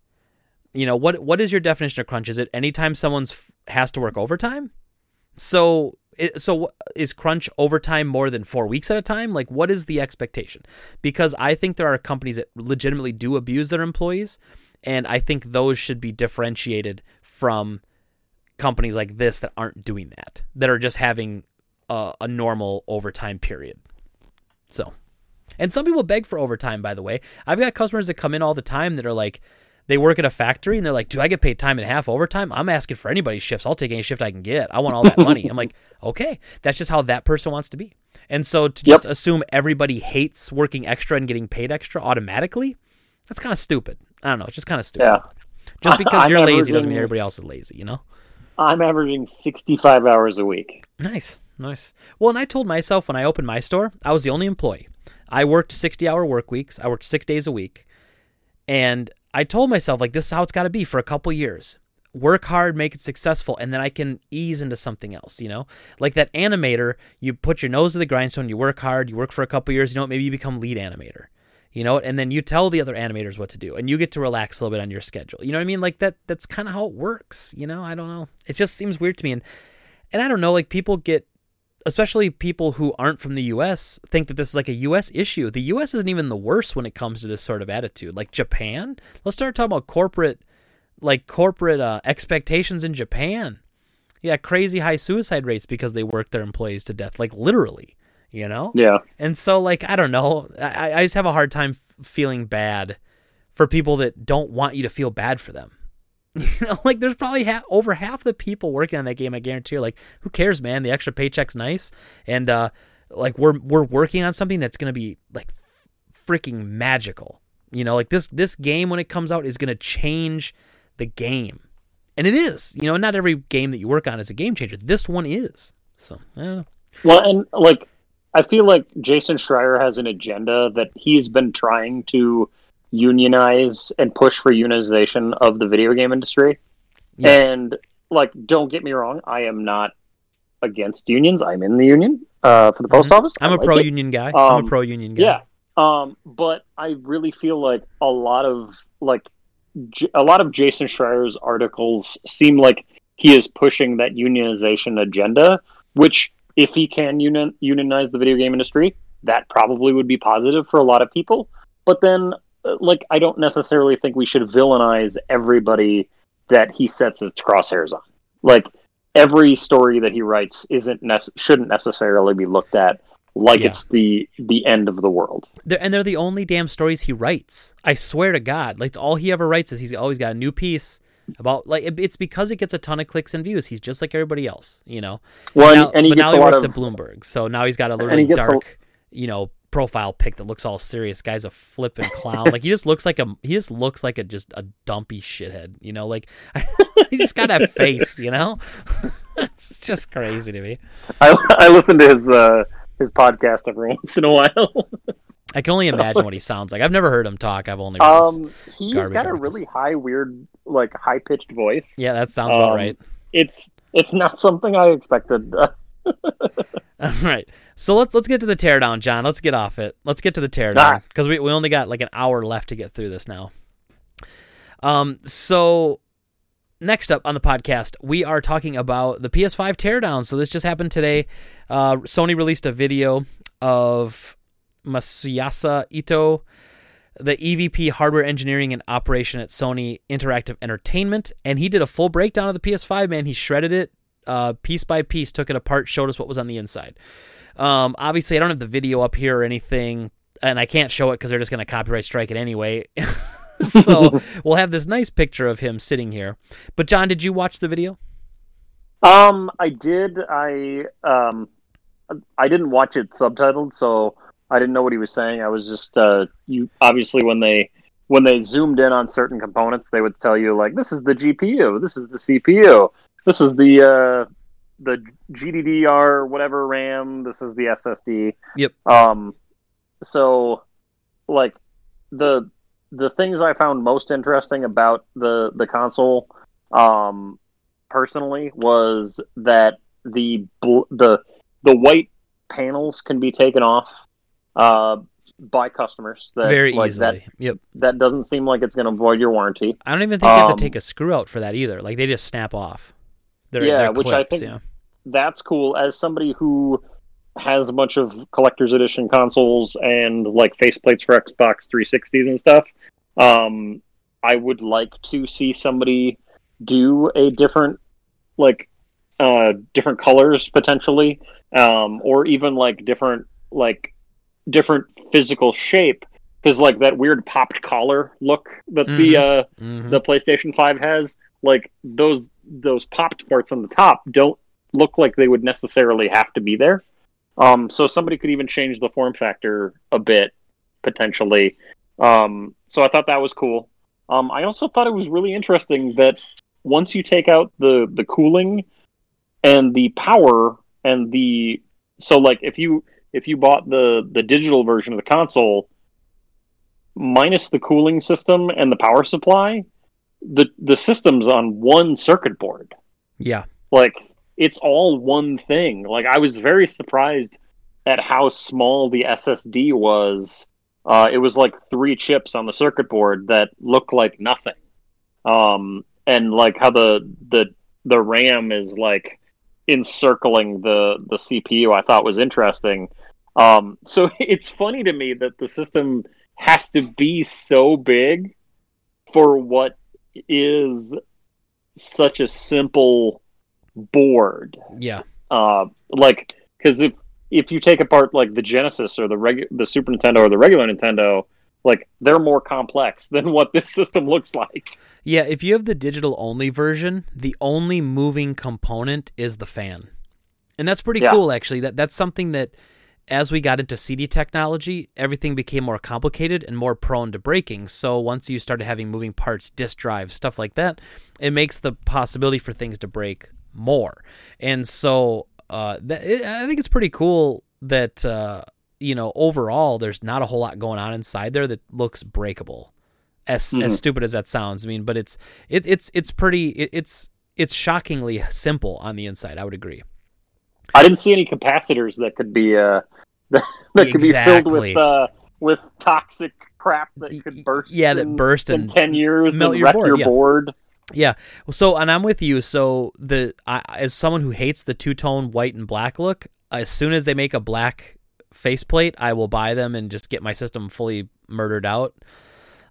You know, what what is your definition of crunch? Is it anytime someone's has to work overtime? So, so is crunch overtime more than four weeks at a time? Like, what is the expectation? Because I think there are companies that legitimately do abuse their employees, and I think those should be differentiated from companies like this that aren't doing that, that are just having a, a normal overtime period. So, and some people beg for overtime, by the way. I've got customers that come in all the time that are like, they work at a factory and they're like, do I get paid time and a half overtime? I'm asking for anybody's shifts. I'll take any shift I can get. I want all that money. I'm like, okay, that's just how that person wants to be. And so to just yep. assume everybody hates working extra and getting paid extra automatically, that's kind of stupid. I don't know. It's just kind of stupid. Yeah. Just because you're lazy doesn't mean everybody else is lazy, you know? I'm averaging 65 hours a week. Nice. Nice. Well, and I told myself when I opened my store, I was the only employee. I worked 60 hour work weeks. I worked six days a week. And I told myself, like, this is how it's got to be for a couple years. Work hard, make it successful, and then I can ease into something else, you know? Like that animator, you put your nose to the grindstone, you work hard, you work for a couple years, you know, maybe you become lead animator you know and then you tell the other animators what to do and you get to relax a little bit on your schedule you know what i mean like that that's kind of how it works you know i don't know it just seems weird to me and and i don't know like people get especially people who aren't from the US think that this is like a US issue. The US isn't even the worst when it comes to this sort of attitude. Like Japan, let's start talking about corporate like corporate uh, expectations in Japan. Yeah, crazy high suicide rates because they work their employees to death, like literally, you know? Yeah. And so, like, I don't know. I, I just have a hard time feeling bad for people that don't want you to feel bad for them. You know, like there's probably ha- over half the people working on that game. I guarantee are like, who cares, man? The extra paycheck's nice, and uh, like we're we're working on something that's gonna be like f- freaking magical. You know, like this this game when it comes out is to change the game. And it is. You know, not every game that you work on is a game changer. This one is. So, I don't know. Well, and like I feel like Jason Schreier has an agenda that he's been trying to unionize and push for unionization of the video game industry. Yes. And like, don't get me wrong, I am not against unions. I'm in the union uh, for the post office. Mm-hmm. I'm I a like pro it. union guy. I'm Um, a pro union guy. Yeah. Um, but I really feel like a lot of like J- a lot of Jason Schreier's articles seem like he is pushing that unionization agenda, which if he can union- unionize the video game industry, that probably would be positive for a lot of people. But then like I don't necessarily think we should villainize everybody that he sets his crosshairs on. Like every story that he writes isn't nece- shouldn't necessarily be looked at like Yeah. it's the the end of the world. They're, and they're the only damn stories he writes. I swear to God, like all he ever writes is he's always got a new piece about like it- it's because it gets a ton of clicks and views. He's just like everybody else, you know. Well, now, and, and he but gets now he works of at Bloomberg, so now he's got a he really a- dark, you know, profile pic that looks all serious. Guy's a flipping clown. like he just looks like a he just looks like a just a dumpy shithead, you know. Like he just got that face, you know. it's just crazy to me. I, I listen to his uh, his podcast every once in a while. I can only imagine what he sounds like. I've never heard him talk. I've only um, he's got a articles. really high, weird, like high pitched voice. yeah, that sounds about um, right. It's it's not something I expected. All right. So let's let's get to the teardown, John. Let's get off it. Let's get to the teardown Ah. because we, we only got like an hour left to get through this now. Um. So next up on the podcast, we are talking about the PS5 teardown. So this just happened today. Uh, Sony released a video of Masayasu Ito, the EVP hardware engineering and operation at Sony Interactive Entertainment, and he did a full breakdown of the PS5. Man, he shredded it uh, piece by piece, took it apart, showed us what was on the inside. Um, obviously, I don't have the video up here or anything, and I can't show it because they're just going to copyright strike it anyway. so we'll have this nice picture of him sitting here. But John, did you watch the video? um, I did. I um, I didn't watch it subtitled, so I didn't know what he was saying. I was just uh, you obviously when they when they zoomed in on certain components, they would tell you like this is the GPU, this is the CPU, this is the uh, the GDDR whatever RAM, this is the SSD. Yep. Um, so like the the things I found most interesting about the the console, um, personally, was that the bl- the the white panels can be taken off uh, by customers. That, Very like, easily. That, Yep. that doesn't seem like it's going to void your warranty. I don't even think you have Um, to take a screw out for that either. Like they just snap off. They're, Yeah, they're which I think- yeah. That's cool. As somebody who has a bunch of collector's edition consoles and like faceplates for Xbox 360s and stuff, um, I would like to see somebody do a different, like, uh, different colors potentially, um, or even like different, like, different physical shape. Because like that weird popped collar look that the uh, Mhm. the PlayStation 5 has, like those those popped parts on the top don't look like they would necessarily have to be there. Um, so somebody could even change the form factor a bit potentially. Um, so I thought that was cool. Um, I also thought it was really interesting that once you take out the the cooling and the power and the so like if you if you bought the the digital version of the console minus the cooling system and the power supply the the system's on one circuit board. Yeah. like it's all one thing. Like i was very surprised at how small the ssd was. Uh, it was like three chips on the circuit board that look like nothing. Um, and like how the the the ram is like encircling the the cpu i thought was interesting. Um, so it's funny to me that the system has to be so big for what is such a simple board Yeah. uh, like because if if you take apart like the Genesis or the regu- the Super Nintendo or the regular Nintendo, like they're more complex than what this system looks like. Yeah, if you have the digital only version, the only moving component is the fan. And that's pretty Yeah. cool actually. That that's something that as we got into CD technology, everything became more complicated and more prone to breaking. So once you started having moving parts, disk drives, stuff like that, it makes the possibility for things to break more. And so uh, that, I think it's pretty cool that uh, you know overall there's not a whole lot going on inside there that looks breakable. As mm-hmm. as stupid as that sounds, I mean, but it's it, it's it's pretty it, it's it's shockingly simple on the inside. I would agree. I didn't see any capacitors that could be uh that, that could exactly. be filled with uh with toxic crap that could burst. Yeah, that burst in, in ten years melt and your wreck board, your yeah. board. Yeah. So, and I'm with you. So, the I, as someone who hates the two tone white and black look, as soon as they make a black faceplate, I will buy them and just get my system fully murdered out.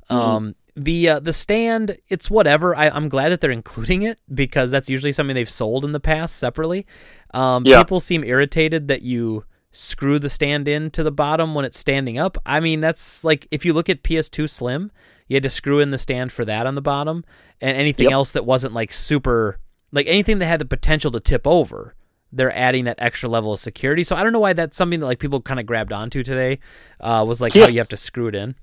Mm-hmm. Um, the uh, the stand, it's whatever. I, I'm glad that they're including it because that's usually something they've sold in the past separately. Um, yeah. People seem irritated that you screw the stand in to the bottom when it's standing up. I mean, that's like if you look at PS2 Slim, you had to screw in the stand for that on the bottom, and anything yep. else that wasn't like super, like anything that had the potential to tip over, they're adding that extra level of security. So I don't know why that's something that like people kind of grabbed onto today. Uh, was like PS- how you have to screw it in.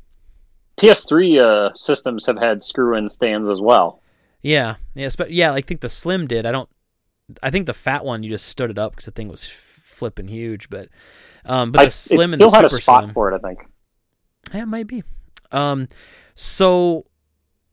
PS3 uh, systems have had screw-in stands as well. Yeah, yeah, but yeah, I think the Slim did. I don't. I think the fat one you just stood it up because the thing was flipping huge. But, um, but the I, Slim and the Super Slim for it, I think. Yeah, it might be. Um, so,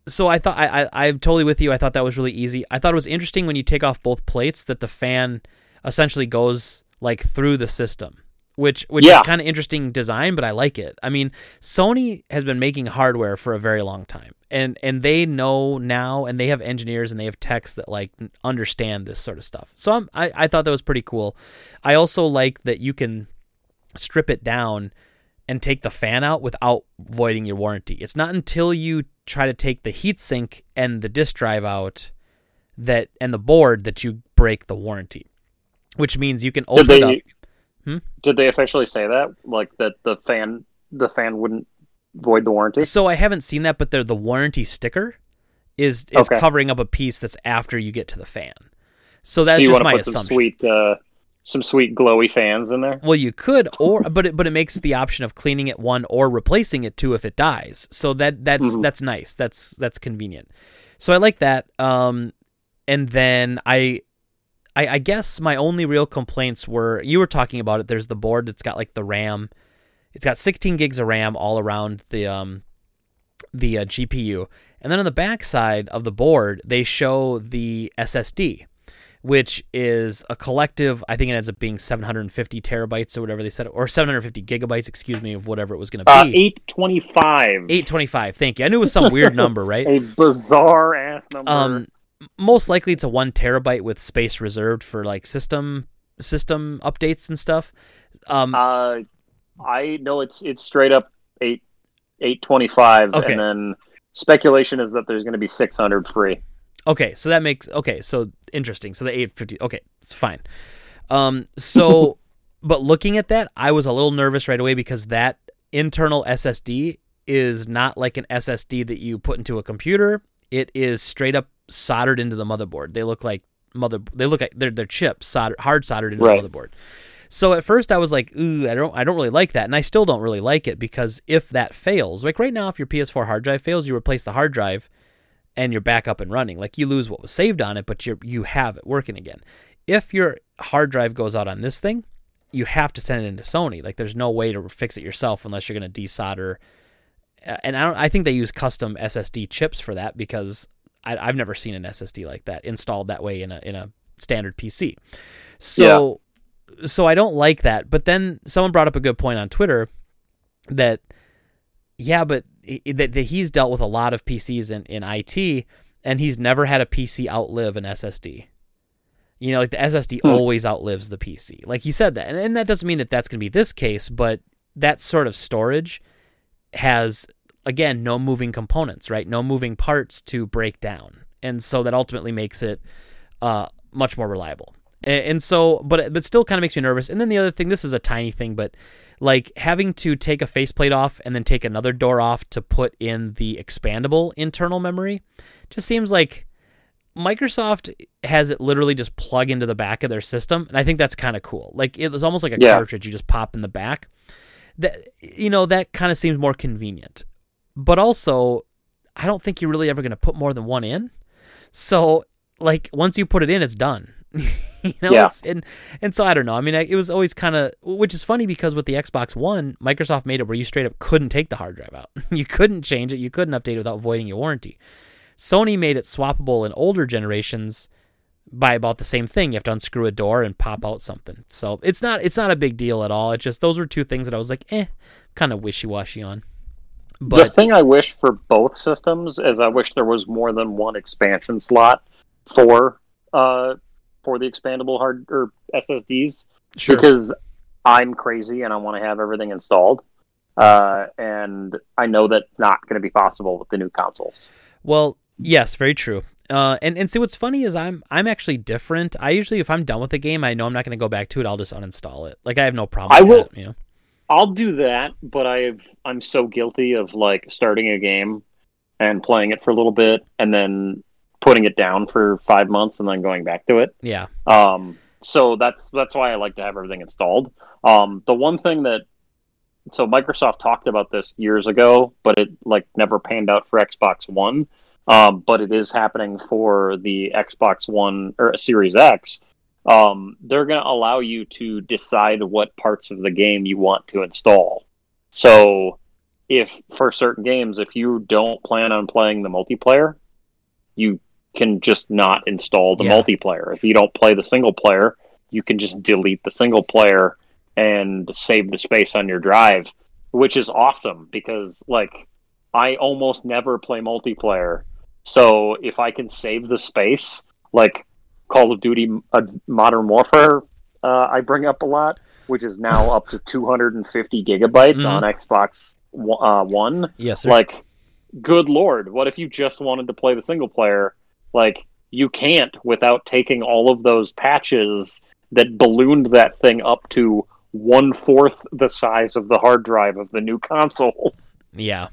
so I thought I, I I'm totally with you. I thought that was really easy. I thought it was interesting when you take off both plates that the fan essentially goes like through the system which which yeah. is kind of interesting design, but I like it. I mean, Sony has been making hardware for a very long time, and and they know now, and they have engineers and they have techs that like understand this sort of stuff. So I'm, I I thought that was pretty cool. I also like that you can strip it down and take the fan out without voiding your warranty. It's not until you try to take the heatsink and the disk drive out that and the board that you break the warranty. Which means you can open they, it up Hmm? Did they officially say that? Like that the fan the fan wouldn't void the warranty? So I haven't seen that, but the the warranty sticker is is okay. covering up a piece that's after you get to the fan. So that's so just my assumption. Some sweet, uh, some sweet glowy fans in there. Well, you could, or but it, but it makes the option of cleaning it one or replacing it two if it dies. So that that's mm-hmm. that's nice. That's that's convenient. So I like that. Um, and then I I, I guess my only real complaints were you were talking about it. There's the board that's got like the RAM. It's got 16 gigs of RAM all around the um the uh, GPU, and then on the back side of the board they show the SSD, which is a collective. I think it ends up being 750 terabytes or whatever they said, or 750 gigabytes. Excuse me, of whatever it was going to uh, be. Uh, 825. 825. Thank you. I knew it was some weird number, right? a bizarre ass number. Um, most likely it's a one terabyte with space reserved for like system system updates and stuff. Um, uh, I know it's it's straight up eight eight twenty five, okay. and then speculation is that there's going to be six hundred free. Okay, so that makes okay. So interesting. So the eight fifty. Okay, it's fine. Um, so, but looking at that, I was a little nervous right away because that internal SSD is not like an SSD that you put into a computer. It is straight up soldered into the motherboard. They look like mother. They look like they're they're chips soldered, hard soldered into right. the motherboard. So at first I was like, ooh, I don't I don't really like that, and I still don't really like it because if that fails, like right now, if your PS4 hard drive fails, you replace the hard drive, and you're back up and running. Like you lose what was saved on it, but you you have it working again. If your hard drive goes out on this thing, you have to send it into Sony. Like there's no way to fix it yourself unless you're going to desolder. Uh, and I don't. I think they use custom SSD chips for that because I, have never seen an SSD like that installed that way in a in a standard PC. So yeah. so I don't like that. But then someone brought up a good point on Twitter that yeah, but that, that he's dealt with a lot of PCs in, in IT and he's never had a PC outlive an SSD. You know, like the SSD hmm. always outlives the PC. Like he said that. And, and that doesn't mean that that's going to be this case, but that sort of storage has again, no moving components, right? No moving parts to break down. And so that ultimately makes it uh, much more reliable. And, and so, but but still kind of makes me nervous. And then the other thing, this is a tiny thing, but like having to take a faceplate off and then take another door off to put in the expandable internal memory just seems like Microsoft has it literally just plug into the back of their system, and I think that's kind of cool. Like it's almost like a Yeah. cartridge you just pop in the back. That you know that kind of seems more convenient, but also I don't think you're really ever going to put more than one in. So like once you put it in, it's done. you know, Yeah. it's, and and so I don't know. I mean, I, it was always kind of, which is funny because with the Xbox One, Microsoft made it where you straight up couldn't take the hard drive out. you couldn't change it. You couldn't update it without voiding your warranty. Sony made it swappable in older generations by about the same thing. You have to unscrew a door and pop out something. So it's not it's not a big deal at all. It's just those were two things that I was like, eh, kind of wishy washy on. The thing I wish for both systems is I wish there was more than one expansion slot for uh for the expandable hard or SSDs sure, because I'm crazy and I want to have everything installed. Uh, and I know that's not going to be possible with the new consoles. Well, yes, very true. Uh, and and see what's funny is I'm I'm actually different. I usually if I'm done with the game, I know I'm not going to go back to it. I'll just uninstall it. Like I have no problem. I with will- that, you know. I'll do that, but I've I'm so guilty of like starting a game and playing it for a little bit and then putting it down for five months and then going back to it. Yeah. Um, so that's that's why I like to have everything installed. Um, the one thing that so Microsoft talked about this years ago, but it like never panned out for Xbox One. Um, but it is happening for the Xbox One or Series X. Um, they're going to allow you to decide what parts of the game you want to install. So, if for certain games, if you don't plan on playing the multiplayer, you can just not install the Yeah. multiplayer. If you don't play the single player, you can just delete the single player and save the space on your drive, which is awesome because like I almost never play multiplayer. So if I can save the space, like Call of Duty uh, Modern Warfare, uh, I bring up a lot, which is now up to 250 gigabytes Mhm. on Xbox uh, One Yes, sir. like good lord what if you just wanted to play the single player like you can't without taking all of those patches that ballooned that thing up to one fourth the size of the hard drive of the new console Yeah.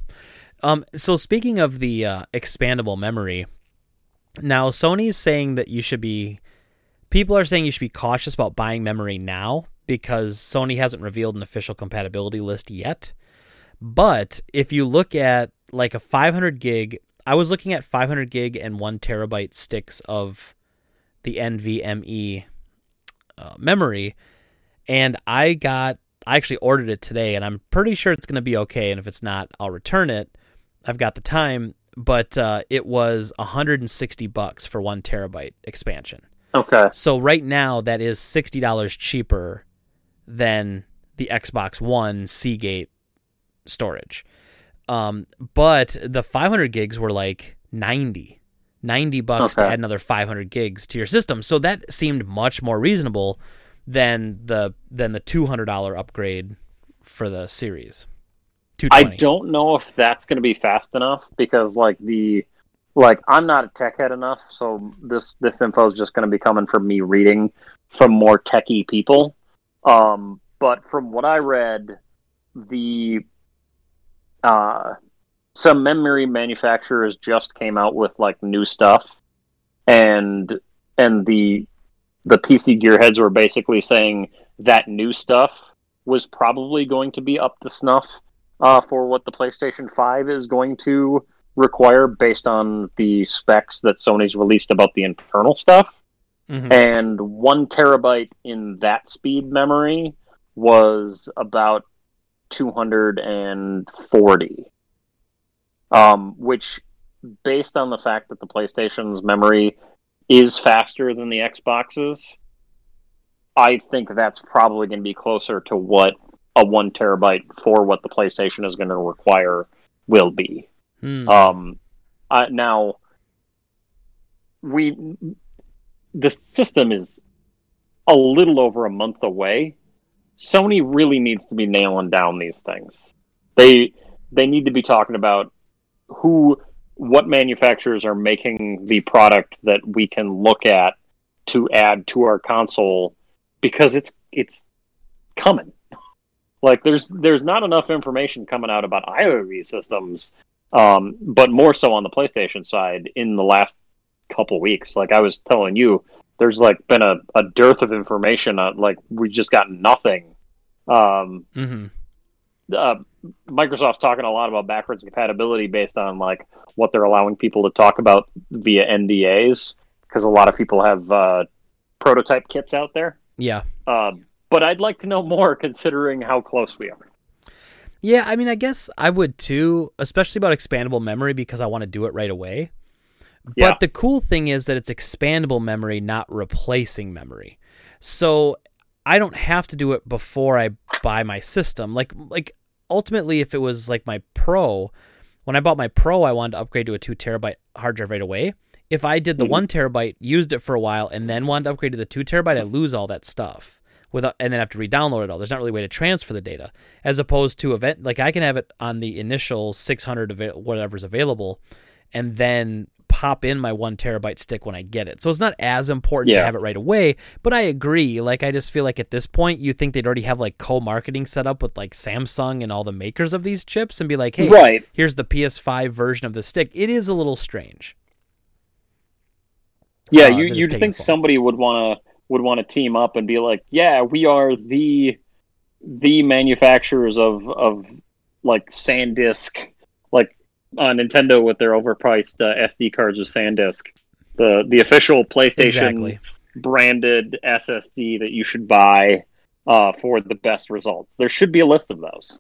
Um, so speaking of the uh, expandable memory, now Sony's saying that you should be. People are saying you should be cautious about buying memory now because Sony hasn't revealed an official compatibility list yet. But if you look at like a 500 gig, I was looking at 500 gig and one terabyte sticks of the NVMe uh, memory, and I got I actually ordered it today, and I'm pretty sure it's going to be okay. And if it's not, I'll return it. I've got the time, but uh, it was 160 bucks for one terabyte expansion. okay So right now, that is sixty dollars cheaper than the Xbox One Seagate storage. Um, but the 500 gigs were like 90, 90 bucks to add another 500 gigs to your system. So that seemed much more reasonable than the than the $200 upgrade for the series. I don't know if that's going to be fast enough because like the like i'm not a tech head enough so this this info is just going to be coming from me reading from more techie people. Um but from what i read the uh some memory manufacturers just came out with like new stuff and and the the PC gearheads were basically saying that new stuff was probably going to be up to snuff uh, for what the PlayStation 5 is going to require based on the specs that Sony's released about the internal stuff. Mhm. And one terabyte in that speed memory was about 240. Um, which, based on the fact that the PlayStation's memory is faster than the Xbox's, I think that's probably going to be closer to what a one terabyte for what the PlayStation is going to require will be. Hmm. Um, uh, now, we the system is a little over a month away. Sony really needs to be nailing down these things. They they need to be talking about who what manufacturers are making the product that we can look at to add to our console because it's it's coming. Like there's there's not enough information coming out about either of these systems, um, but more so on the PlayStation side in the last couple weeks. Like I was telling you, there's like been a, a dearth of information. On, like we just got nothing. Um, Mm-hmm. uh, Microsoft's talking a lot about backwards compatibility based on like what they're allowing people to talk about via NDAs because a lot of people have uh, prototype kits out there. Yeah. Um, but I'd like to know more considering how close we are. Yeah, I mean, I guess I would too, especially about expandable memory because I want to do it right away. But Yeah. the cool thing is that it's expandable memory, not replacing memory. So I don't have to do it before I buy my system. Like like ultimately if it was like my Pro, when I bought my Pro, I wanted to upgrade to a 2 terabyte hard drive right away. If I did the Mhm. 1 terabyte, used it for a while and then wanted to upgrade to the 2 terabyte, I lose all that stuff. Without, and then have to re-download it all. There's not really a way to transfer the data, as opposed to event like I can have it on the initial 600 of whatever's available, and then pop in my one terabyte stick when I get it. So it's not as important to have it right away. But I agree. Like I just feel like at this point, you think they'd already have like co-marketing set up with like Samsung and all the makers of these chips, and be like, hey, Right. here's the PS5 version of the stick. It is a little strange. Yeah, uh, you, you'd think somebody would want to would want to team up and be like, yeah, we are the the manufacturers of of like SanDisk, like uh, Nintendo with their overpriced uh, SD cards with SanDisk, the the official PlayStation Exactly. branded SSD that you should buy uh, for the best results. There should be a list of those.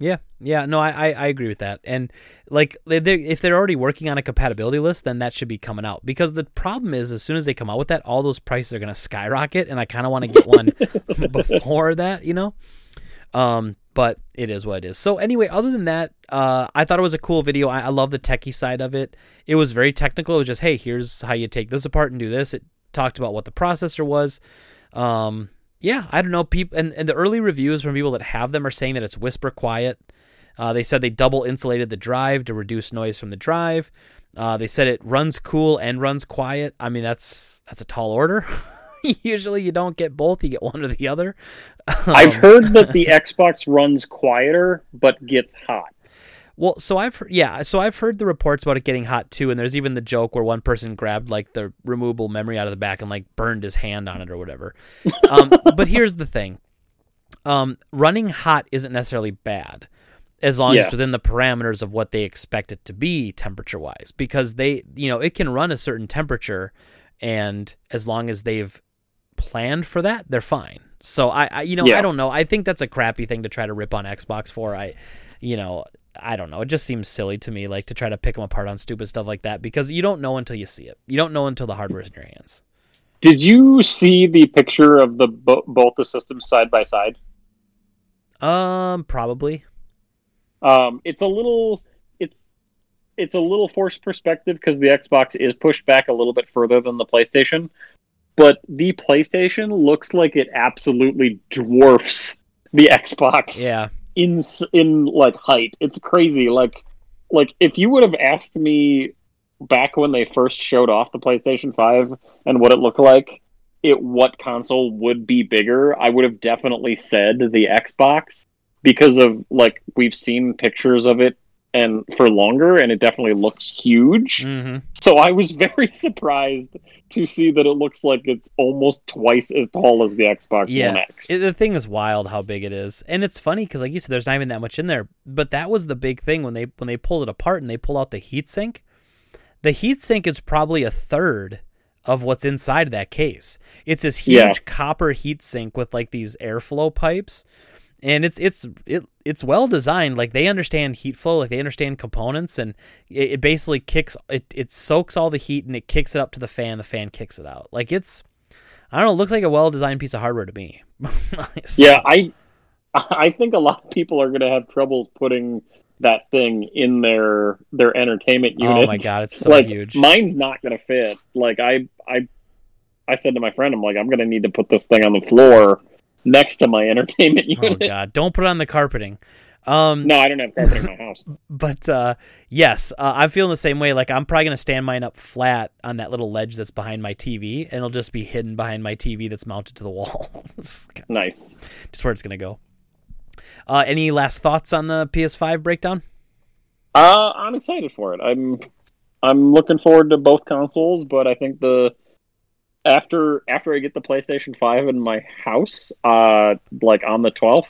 Yeah, yeah, no, I, I, I agree with that. And like, they, they, if they're already working on a compatibility list, then that should be coming out. Because the problem is, as soon as they come out with that, all those prices are going to skyrocket, and I kind of want to get one before that, you know. Um, but it is what it is. So anyway, other than that, uh, I thought it was a cool video. I, I love the techie side of it. It was very technical. It was just, hey, here's how you take this apart and do this. It talked about what the processor was. Um, yeah, I don't know. People and, and the early reviews from people that have them are saying that it's whisper quiet. Uh, they said they double insulated the drive to reduce noise from the drive. Uh, they said it runs cool and runs quiet. I mean, that's that's a tall order. Usually, you don't get both; you get one or the other. I've Um, heard that the Xbox runs quieter but gets hot. Well, so I've heard, yeah, so I've heard the reports about it getting hot too, and there's even the joke where one person grabbed like the removable memory out of the back and like burned his hand on it or whatever. Um, but here's the thing: um, running hot isn't necessarily bad, as long as it's within the parameters of what they expect it to be temperature wise, because they, you know, it can run a certain temperature, and as long as they've planned for that, they're fine. So I, I you know, Yeah. I don't know. I think that's a crappy thing to try to rip on Xbox for. I, you know, I don't know. It just seems silly to me, like to try to pick them apart on stupid stuff like that because you don't know until you see it. You don't know until the hardware's in your hands. Did you see the picture of the bo- both the systems side by side? Um, probably. Um, it's a little it's it's a little forced perspective because the Xbox is pushed back a little bit further than the PlayStation, but the PlayStation looks like it absolutely dwarfs the Xbox Yeah. In in like height. It's crazy. Like like if you would have asked me back when they first showed off the PlayStation 5 and what it looked like, it what console would be bigger, I would have definitely said the Xbox because of like we've seen pictures of it and for longer and it definitely looks huge. Mm-hmm. So I was very surprised to see that it looks like it's almost twice as tall as the Xbox Yeah. One X. It, the thing is wild how big it is, and it's funny because, like you said, there's not even that much in there. But that was the big thing when they when they pulled it apart and they pull out the heatsink. The heatsink is probably a third of what's inside that case. It's this huge Yeah. copper heatsink with like these airflow pipes, and it's it's it it's well designed. Like they understand heat flow, like they understand components, and it, it basically kicks it it soaks all the heat and it kicks it up to the fan. The fan kicks it out. Like it's I don't know. It looks like a well designed piece of hardware to me. So- Yeah, I I think a lot of people are going to have trouble putting that thing in their their entertainment unit. Oh my god, it's so like huge. mine's not going to fit. Like I I I said to my friend, I'm like, I'm going to need to put this thing on the floor next to my entertainment unit. oh god, don't put it on the carpeting. Um, no, I don't have carpet in my house. but uh, yes, uh, I'm feeling the same way. Like I'm probably gonna stand mine up flat on that little ledge that's behind my TV, and it'll just be hidden behind my TV that's mounted to the wall. Nice. just where it's gonna go. Uh, any last thoughts on the PS5 breakdown? Uh, I'm excited for it. I'm I'm looking forward to both consoles, but I think the after after I get the PlayStation Five in my house, uh, like on the 12th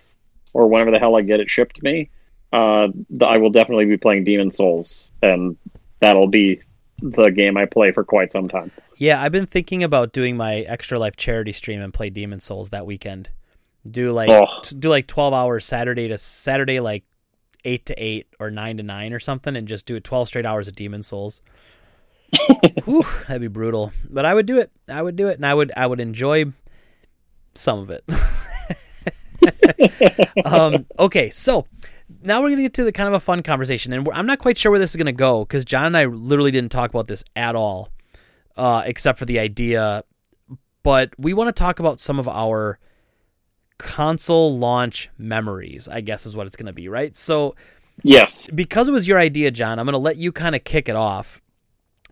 or whenever the hell I get it shipped to me, uh, I will definitely be playing Demon's Souls, and that'll be the game I play for quite some time. Yeah, I've been thinking about doing my Extra Life charity stream and play Demon's Souls that weekend. Do like Oh. t- do like 12 hours Saturday to Saturday like 8 to 8 or 9 to 9 or something and just do it 12 straight hours of Demon's Souls. Whew, that'd be brutal. But I would do it. I would do it and I would I would enjoy some of it. um, okay, so now we're gonna get to the kind of a fun conversation, and we're, I'm not quite sure where this is gonna go because John and I literally didn't talk about this at all, uh, except for the idea. But we want to talk about some of our console launch memories. I guess is what it's gonna be, right? So Yes. because it was your idea, John, I'm going to let you kind of kick it off.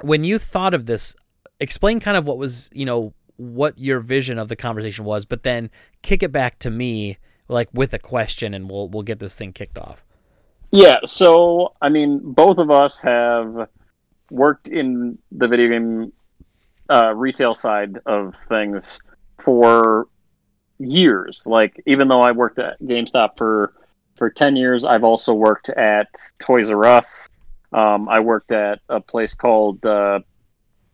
When you thought of this, explain kind of what was, you know, what your vision of the conversation was, but then kick it back to me like with a question and we'll we'll get this thing kicked off. Yeah, so I mean, both of us have worked in the video game uh, retail side of things for years. Like, even though I worked at GameStop for for ten years, I've also worked at Toys R Us. Um, I worked at a place called uh,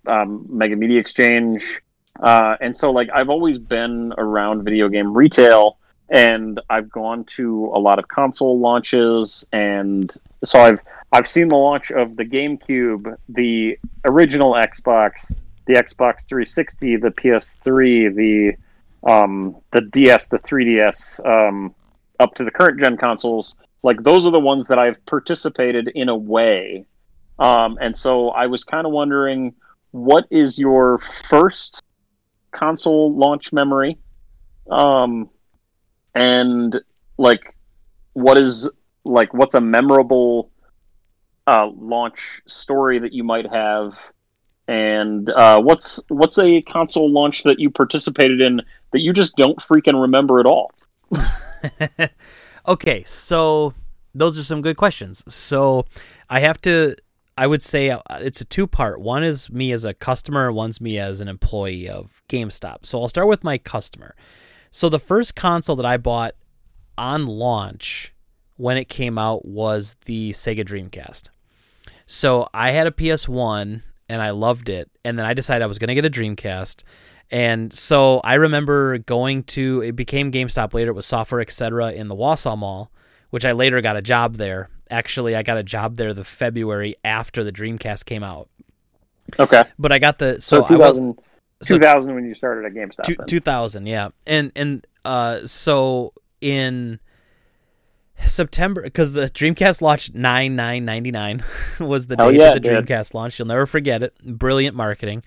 um, Mega Media Exchange, uh, and so like I've always been around video game retail and I've gone to a lot of console launches, and so I've I've seen the launch of the GameCube, the original Xbox, the Xbox 360, the PS3, the um, the DS, the 3DS, um, up to the current gen consoles. Like those are the ones that I've participated in a way, um, and so I was kind of wondering, what is your first console launch memory? Um, and like what is like what's a memorable uh, launch story that you might have? And uh, what's what's a console launch that you participated in that you just don't freaking remember at all okay, so those are some good questions. So I have to I would say uh, it's a two part. One is me as a customer, one's me as an employee of GameStop. So I'll start with my customer. So the first console that I bought on launch when it came out was the Sega Dreamcast. So I had a PS1 and I loved it, and then I decided I was going to get a Dreamcast. And so I remember going to it became GameStop later. It was Software Etc. in the Wausau Mall, which I later got a job there. Actually, I got a job there the February after the Dreamcast came out. okay But I got the so, so, I was 2000, so- 2000 when you started at gamestop Two, 2000 yeah and and uh so in september because the dreamcast launched 9999 was the Hell date yeah, that the did. dreamcast launched. You'll never forget it. Brilliant marketing.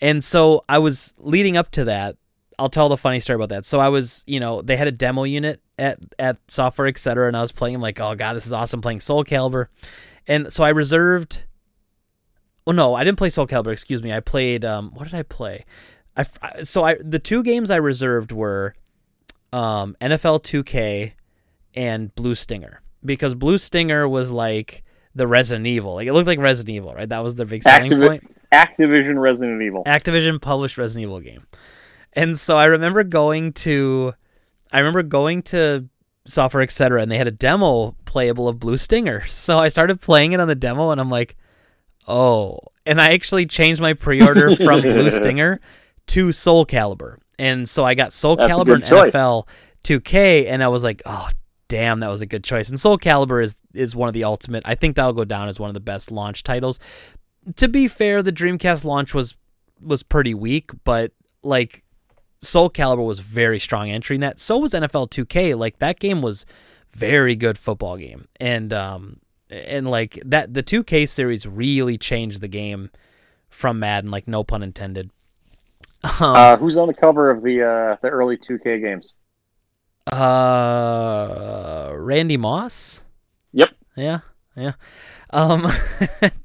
And so i was leading up to that. I'll tell the funny story about that. So i was you know they had a demo unit at at software etc and i was playing I'm like oh god this is awesome playing soul calibur. And so i reserved well no i didn't play soul calibur excuse me. I played um what did i play? I- so I the two games I reserved were um, NFL 2K and Blue Stinger because Blue Stinger was like the Resident Evil. Like it looked like Resident Evil, right? That was the big selling Activi- point. activision resident evil Activision published Resident Evil game. And so I remember going to I remember going to software etc and they had a demo playable of Blue Stinger. So I started playing it on the demo and I'm like, "Oh." And I actually changed my pre-order from Blue Stinger to Soul Calibur. And so I got Soul That's a Calibur and choice. NFL 2K and I was like, "Oh, damn, that was a good choice." And Soul Calibur is is one of the ultimate. I think that'll go down as one of the best launch titles. To be fair, the Dreamcast launch was was pretty weak, but like Soul Calibur was very strong entry that. So was NFL 2K. Like that game was very good football game, and um and like that the 2K series really changed the game from Madden. Like no pun intended. Um, uh, who's on the cover of the uh, the early 2k games uh, Randy Moss. Yep. Yeah, yeah. Um,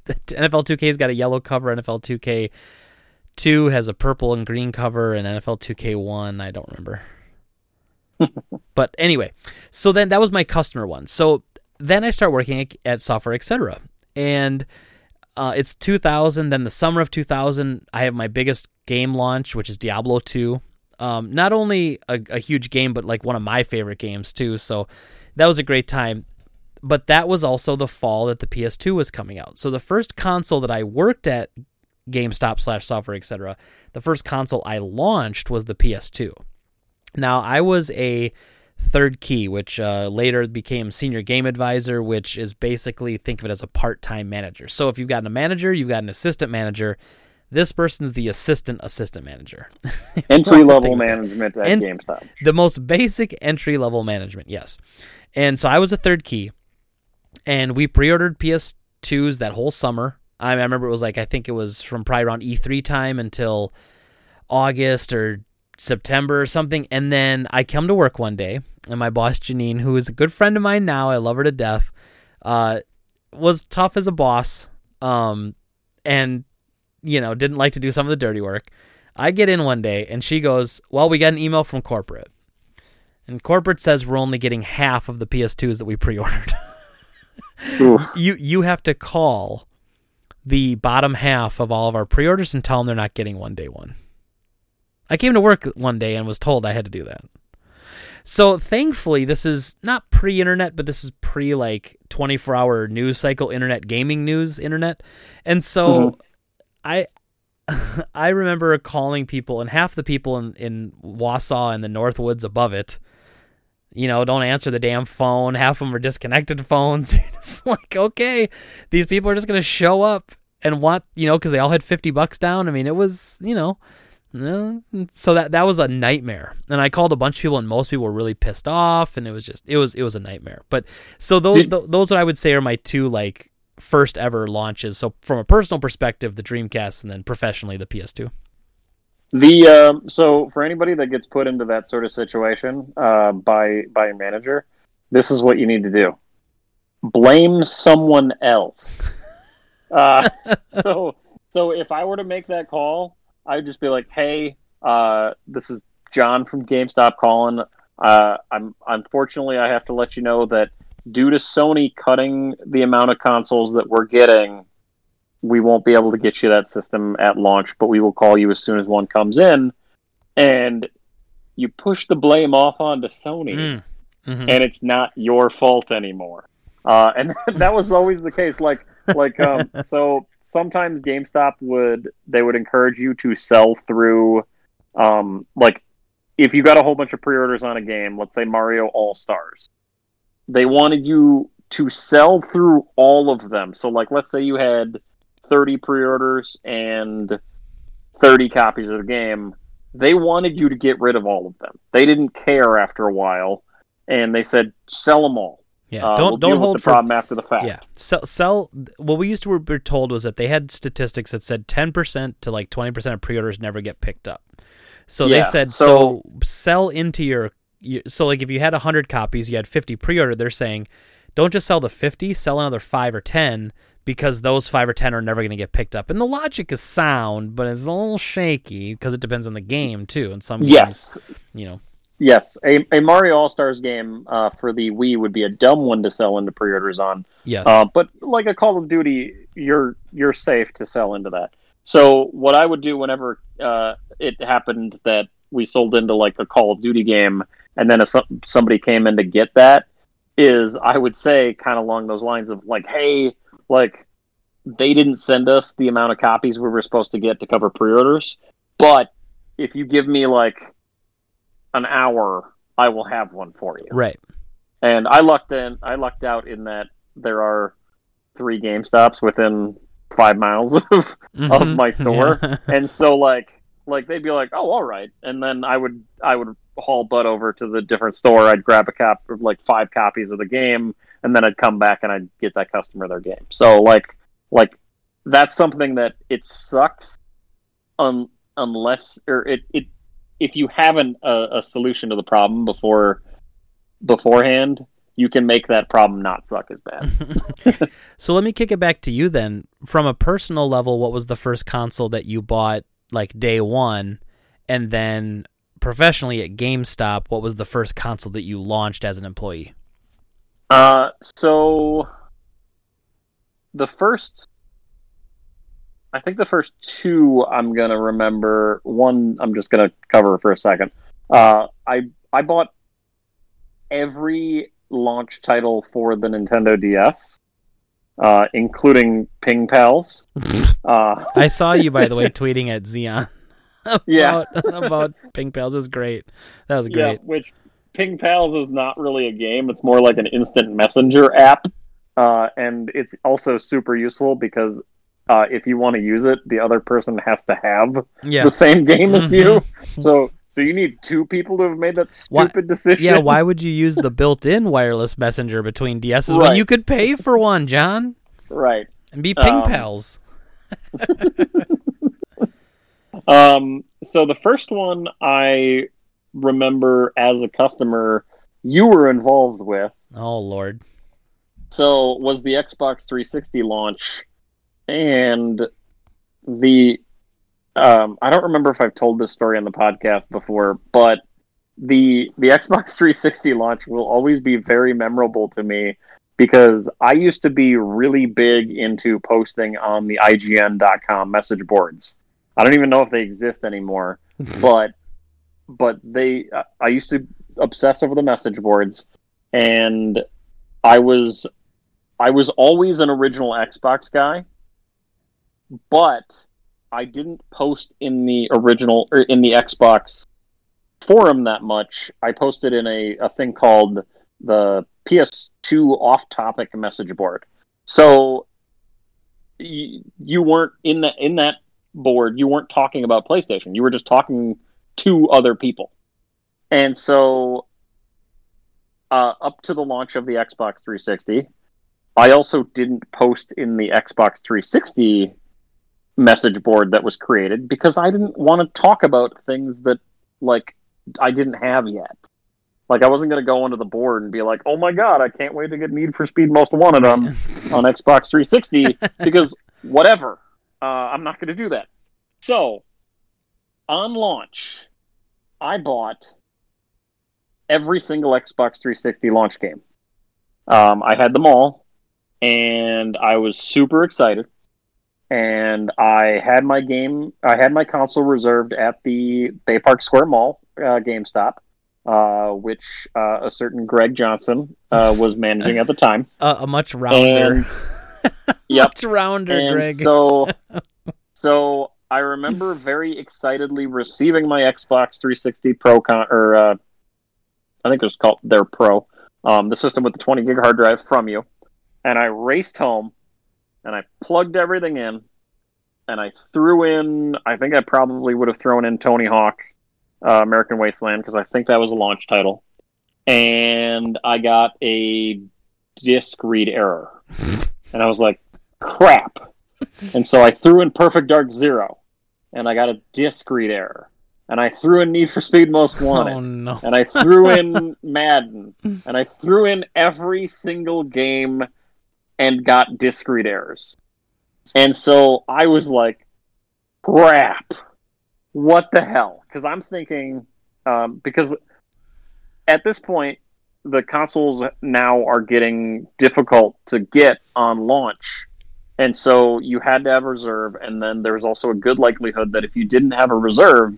the NFL 2K's got a yellow cover. NFL 2K two has a purple and green cover, and NFL 2K one I don't remember. but anyway, so then that was my customer one. So then I start working at- at Software Etc. And Uh, it's 2000. Then the summer of 2000, I have my biggest game launch, which is Diablo 2. Um, not only a, a huge game, but like one of my favorite games too. So that was a great time. But that was also the fall that the PS2 was coming out. So the first console that I worked at GameStop slash software, etc. The first console I launched was the PS2. Now I was a third key, which uh, later became senior game advisor, which is basically think of it as a part time manager. So if you've got a manager, you've got an assistant manager. This person's the assistant assistant manager. entry level management at en- GameStop. The most basic entry level management, yes. And so I was a third key, and we pre ordered PS2s that whole summer. I remember it was like I think it was from probably around E3 time until August or September or something. And then I come to work one day, and my boss Janine, who is a good friend of mine now, I love her to death, uh, was tough as a boss, um, and you know didn't like to do some of the dirty work. I get in one day, and she goes, "Well, we got an email from corporate." And corporate says we're only getting half of the PS2s that we pre-ordered. you you have to call the bottom half of all of our pre-orders and tell them they're not getting one day one. I came to work one day and was told I had to do that. So thankfully, this is not pre-internet, but this is pre like 24-hour news cycle internet gaming news internet, and so mm-hmm. I I remember calling people, and half the people in in Wausau and the Northwoods above it, you know, don't answer the damn phone. Half of them are disconnected phones. it's like okay, these people are just gonna show up and want you know because they all had 50 bucks down. I mean, it was you know uh, so that that was a nightmare and i called a bunch of people and most people were really pissed off and it was just it was it was a nightmare but so those Did, those what i would say are my two like first ever launches. So from a personal perspective the dreamcast and then professionally the ps2 the um, so for anybody that gets put into that sort of situation uh, by by a manager this is what you need to do. Blame someone else. Uh, so so if i were to make that call I'd just be like, "Hey, uh, this is John from GameStop calling. Uh, I'm unfortunately I have to let you know that due to Sony cutting the amount of consoles that we're getting, we won't be able to get you that system at launch, but we will call you as soon as one comes in." And you push the blame off onto Sony, mm. mm-hmm. and it's not your fault anymore. Uh, and that was always the case. Like, like, um, so sometimes GameStop would they would encourage you to sell through um like if you got a whole bunch of pre-orders on a game, let's say Mario All Stars. They wanted you to sell through all of them. So like let's say you had 30 pre-orders and 30 copies of the game, they wanted you to get rid of all of them. They didn't care after a while and they said sell them all. Yeah, uh, don't we'll don't hold the for, problem after the fact. Yeah, sell, sell. What we used to be told was that they had statistics that said ten percent to like twenty percent of pre-orders never get picked up. So yeah, they said so, so, sell into your, so like if you had hundred copies, you had fifty pre-ordered. They're saying don't just sell the fifty, sell another five or ten because those five or ten are never going to get picked up. And the logic is sound, but it's a little shaky because it depends on the game too. And some games, yes. you know, Yes, a, a Mario All Stars game uh, for the Wii would be a dumb one to sell into pre-orders on. Yes, uh, but like a Call of Duty, you're you're safe to sell into that. So what I would do whenever uh, it happened that we sold into like a Call of Duty game, and then a, somebody came in to get that, is I would say kind of along those lines of like, hey, like they didn't send us the amount of copies we were supposed to get to cover pre-orders, but if you give me like an hour, I will have one for you. Right. And I lucked in. I lucked out in that there are three Game Stops within five miles of mm-hmm. of my store, yeah. and so like like they'd be like, oh, all right, and then I would I would haul butt over to the different store. I'd grab a cap of like five copies of the game, and then I'd come back and I'd get that customer their game. So like like that's something that it sucks, un, unless or it it if you have an, uh, a, a solution to the problem before beforehand, you can make that problem not suck as bad. so let me kick it back to you then. From a personal level, what was the first console that you bought like day one? And then professionally at GameStop, what was the first console that you launched as an employee? Uh, so the first I think the first two I'm gonna remember. One I'm just gonna cover for a second. Uh, I I bought every launch title for the Nintendo DS, uh, including Ping Pals. Uh, I saw you, by the way, tweeting at Xeon about, Yeah. about Ping Pals. It was great. That was yeah, great. which Ping Pals is not really a game; it's more like an instant messenger app, uh, and it's also super useful because. Uh, if you want to use it, the other person has to have Yeah. the same game as you. Mhm. So so you need two people to have made that Why- stupid decision. Yeah, why would you use the built-in wireless messenger between DSs when you could pay for one, John, Right. and be Ping Um, Pals? Um so the first one I remember as a customer you were involved with Oh Lord. so was the Xbox 360 launch and the um I don't remember if I've told this story on the podcast before but the the Xbox 360 launch will always be very memorable to me because I used to be really big into posting on the IGN.com message boards. I don't even know if they exist anymore, but but they I used to obsess over the message boards and I was I was always an original Xbox guy, but I didn't post in the original or in the Xbox forum that much. I posted in a, a thing called the PS2 off topic message board. So you, you weren't in that in that board, you weren't talking about PlayStation. You were just talking to other people. And so uh, up to the launch of the Xbox 360, I also didn't post in the Xbox 360 message board that was created because I didn't want to talk about things that like I didn't have yet. Like I wasn't going to go onto the board and be like, "Oh my god, I can't wait to get Need for Speed Most Wanted on on Xbox 360 because whatever. Uh, I'm not going to do that." So, on launch, I bought every single Xbox 360 launch game. Um, I had them all, and I was super excited. And I had my game, I had my console reserved at the Bay Park Square Mall, uh, GameStop, uh, which uh, a certain Greg Johnson uh, was managing at the time. Uh, a much rounder, And, yep, much rounder, and Greg. so, so I remember very excitedly receiving my Xbox 360 Pro con or uh, I think it was called their Pro, um, the system with the 20 gig hard drive from you, and I raced home, and I plugged everything in, and I threw in. I think I probably would have thrown in Tony Hawk, uh, American Wasteland, because I think that was a launch title, and I got a disk read error, and I was like, crap. And so I threw in Perfect Dark Zero, and I got a disk read error. And I threw in Need for Speed Most Wanted, oh no. and I threw in Madden, and I threw in every single game and got disc read errors. And so I was like, crap, what the hell? Because I'm thinking, um, because at this point, the consoles now are getting difficult to get on launch. And so you had to have a reserve, and then there's also a good likelihood that if you didn't have a reserve,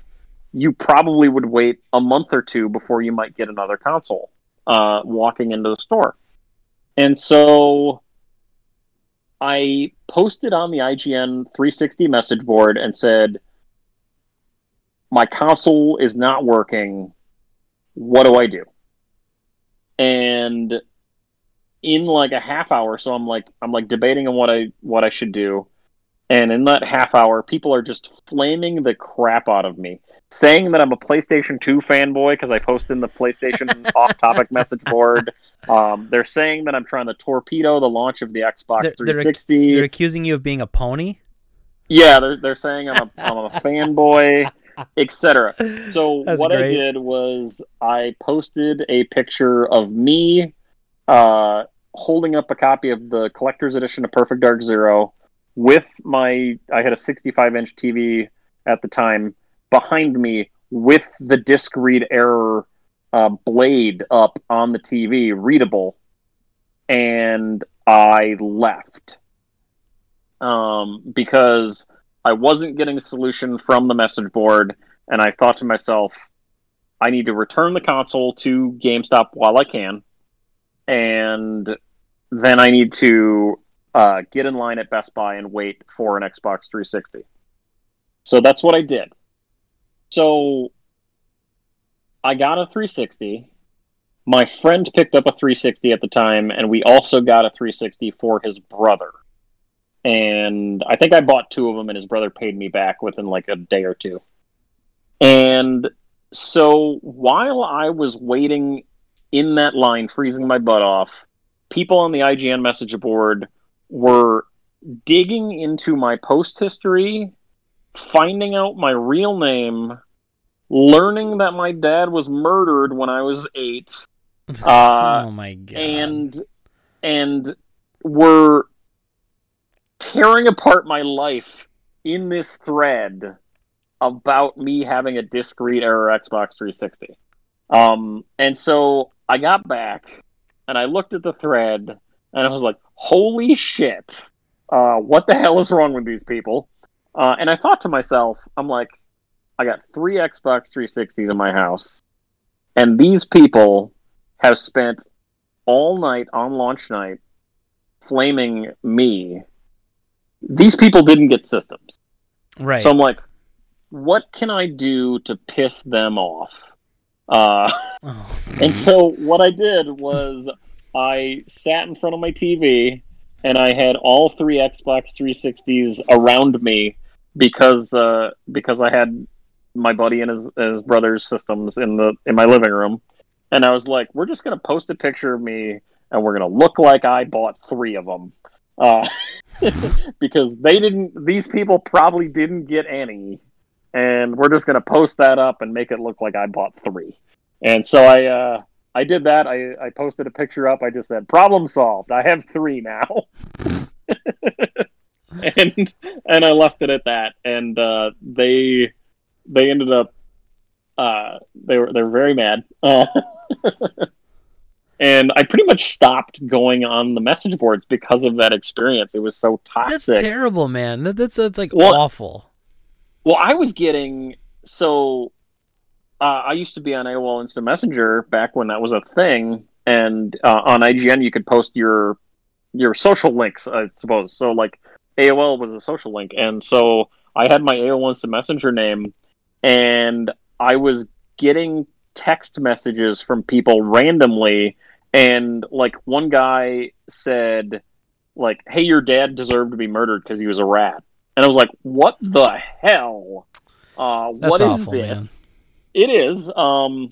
you probably would wait a month or two before you might get another console uh, walking into the store. And so I posted on the IGN 360 message board and said, My console is not working. What do I do? And in like a half hour, so I'm like I'm like debating on what I what I should do. And in that half hour, people are just flaming the crap out of me, saying that I'm a PlayStation 2 fanboy because I posted in the PlayStation off-topic message board. Um, they're saying that I'm trying to torpedo the launch of the Xbox They're- they're- 360. They're accusing you of being a pony. Yeah, they're they're saying I'm a I'm a fanboy, etc. So That's what I did was I posted a picture of me uh, holding up a copy of the collector's edition of Perfect Dark Zero with my I had a 65 inch TV at the time behind me with the disc read error uh, blade up on the TV, readable, and I left um, because I wasn't getting a solution from the message board, and I thought to myself, I need to return the console to GameStop while I can, and then I need to uh, get in line at Best Buy and wait for an Xbox 360. So that's what I did. So I got a 360. My friend picked up a 360 at the time, and we also got a 360 for his brother. And I think I bought two of them, and his brother paid me back within like a day or two. And so while I was waiting in that line, freezing my butt off, people on the IGN message board were digging into my post history, finding out my real name, learning that my dad was murdered when I was eight. Uh, oh my god! And and were tearing apart my life in this thread about me having a disc read error Xbox 360. Um, and so I got back and I looked at the thread and I was like, holy shit, uh, what the hell is wrong with these people? Uh, and I thought to myself, I'm like, I got three Xbox 360s in my house, and these people have spent all night on launch night flaming me. These people didn't get systems. Right. So I'm like, what can I do to piss them off? Uh, oh. and so what I did was I sat in front of my TV and I had all three Xbox 360s around me because uh, because I had my buddy and his, his brother's systems in the in my living room, and I was like, we're just gonna post a picture of me and we're gonna look like I bought three of them. Uh, because they didn't these people probably didn't get any and we're just gonna post that up and make it look like I bought three. And so I uh, I did that. I, I posted a picture up. I just said problem solved. I have three now. and and I left it at that. And uh, they they ended up uh, they were they were very mad. Uh, and I pretty much stopped going on the message boards because of that experience. It was so toxic. That's terrible, man. That, that's that's like Well, awful. Well, I was getting so uh, I used to be on AOL Instant Messenger back when that was a thing, and uh, on IGN you could post your your social links, I suppose. So like AOL was a social link, and so I had my AOL Instant Messenger name, and I was getting text messages from people randomly, and like one guy said, like, "Hey, your dad deserved to be murdered because he was a rat," and I was like, "What the hell? Uh, That's what is awful, this?" man. It is. Um,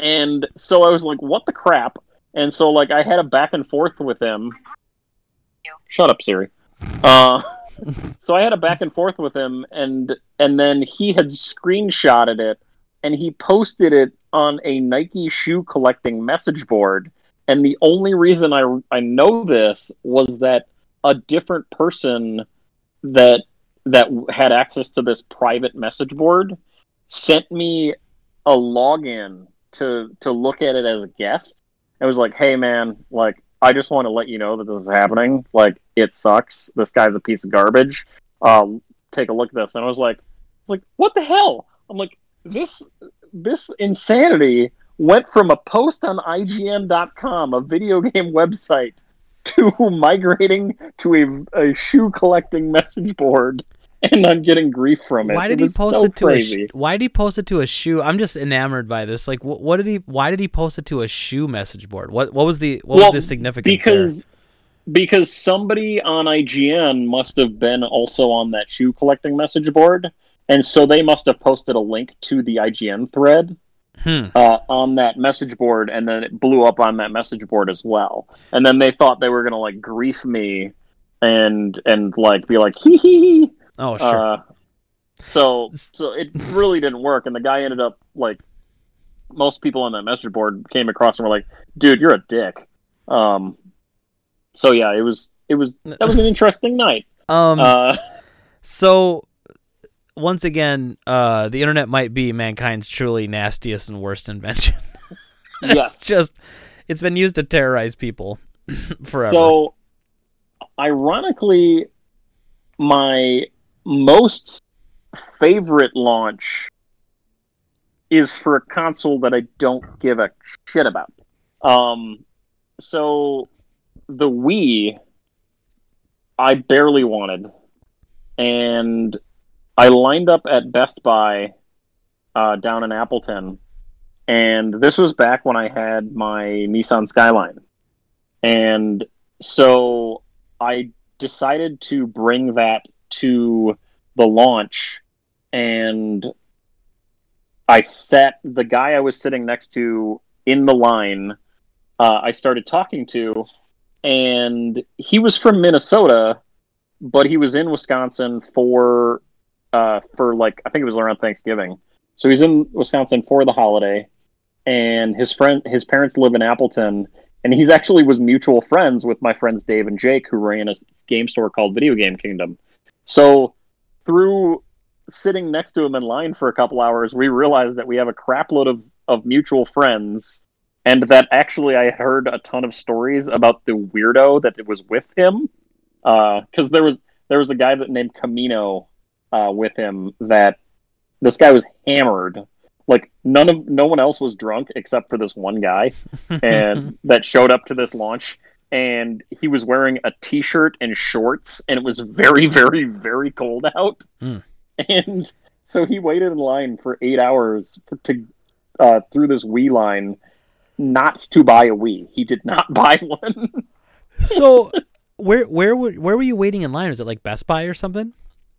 and so I was like, "What the crap?" And so like I had a back and forth with him. Shut up, Siri. Uh, so I had a back and forth with him, and and then he had screenshotted it, and he posted it on a Nike shoe collecting message board. And the only reason I I know this was that a different person that that had access to this private message board sent me a login to to look at it as a guest. It was like, "Hey man, like I just want to let you know that this is happening. Like it sucks. This guy's a piece of garbage. Uh, take a look at this." And I was like, "Like what the hell?" I'm like, "This this insanity went from a post on IGN.com, a video game website, to migrating to a, a shoe collecting message board." And I'm getting grief from it. Why It did he post so it to a? Sh- why did he post it to a shoe? I'm just enamored by this. Like, what, what did he? Why did he post it to a shoe message board? What What was the What Well, was the significance there? because because somebody on IGN must have been also on that shoe collecting message board, and so they must have posted a link to the IGN thread Hmm. uh, on that message board, and then it blew up on that message board as well. And then they thought they were gonna like grief me and and like be like hee hee hee. Oh, sure. Uh, so so it really didn't work, and the guy ended up like most people on that message board came across and were like, "Dude, you're a dick." Um, so yeah, it was it was that was an interesting night. um. Uh, so once again, uh, the internet might be mankind's truly nastiest and worst invention. it's yes. just it's been used to terrorize people forever. So, ironically, my most favorite launch is for a console that I don't give a shit about. Um, so the Wii, I barely wanted, and I lined up at Best Buy uh, down in Appleton, and this was back when I had my Nissan Skyline, and so I decided to bring that to the launch, and I sat the guy I was sitting next to in the line. Uh, I started talking to, and he was from Minnesota, but he was in Wisconsin for uh, for like I think it was around Thanksgiving. So he's in Wisconsin for the holiday, and his friend his parents live in Appleton, and he's actually was mutual friends with my friends Dave and Jake, who ran a game store called Video Game Kingdom. So through sitting next to him in line for a couple hours, we realized that we have a crapload of, of mutual friends, and that actually I heard a ton of stories about the weirdo that was with him. Because uh, there was there was a guy that named Camino uh, with him that this guy was hammered. Like none of no one else was drunk except for this one guy, and that showed up to this launch. And he was wearing a t-shirt and shorts, and it was very, very, very cold out. Mm. And so he waited in line for eight hours for, to uh, through this Wii line, not to buy a Wii. He did not buy one. so where where were where were you waiting in line? Was it like Best Buy or something?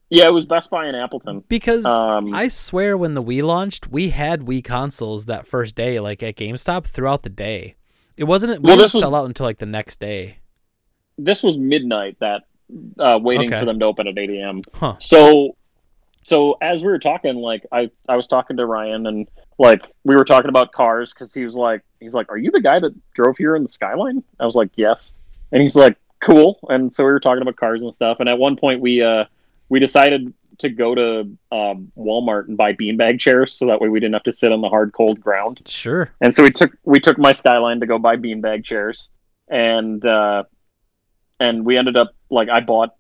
Yeah, it was Best Buy in Appleton. Because Um, I swear when the Wii launched, we had Wii consoles that first day, like at GameStop throughout the day. It wasn't we Well, didn't was- sell out until like the next day. This was midnight. That uh, waiting Okay. for them to open at eight a.m. Huh. So, so as we were talking, like I, I was talking to Ryan, and like we were talking about cars because he was like, he's like, "Are you the guy that drove here in the Skyline?" I was like, "Yes," and he's like, "Cool." And so we were talking about cars and stuff. And at one point, we uh, we decided to go to um, Walmart and buy beanbag chairs so that way we didn't have to sit on the hard, cold ground. Sure. And so we took we took my Skyline to go buy beanbag chairs, and uh, and we ended up like I bought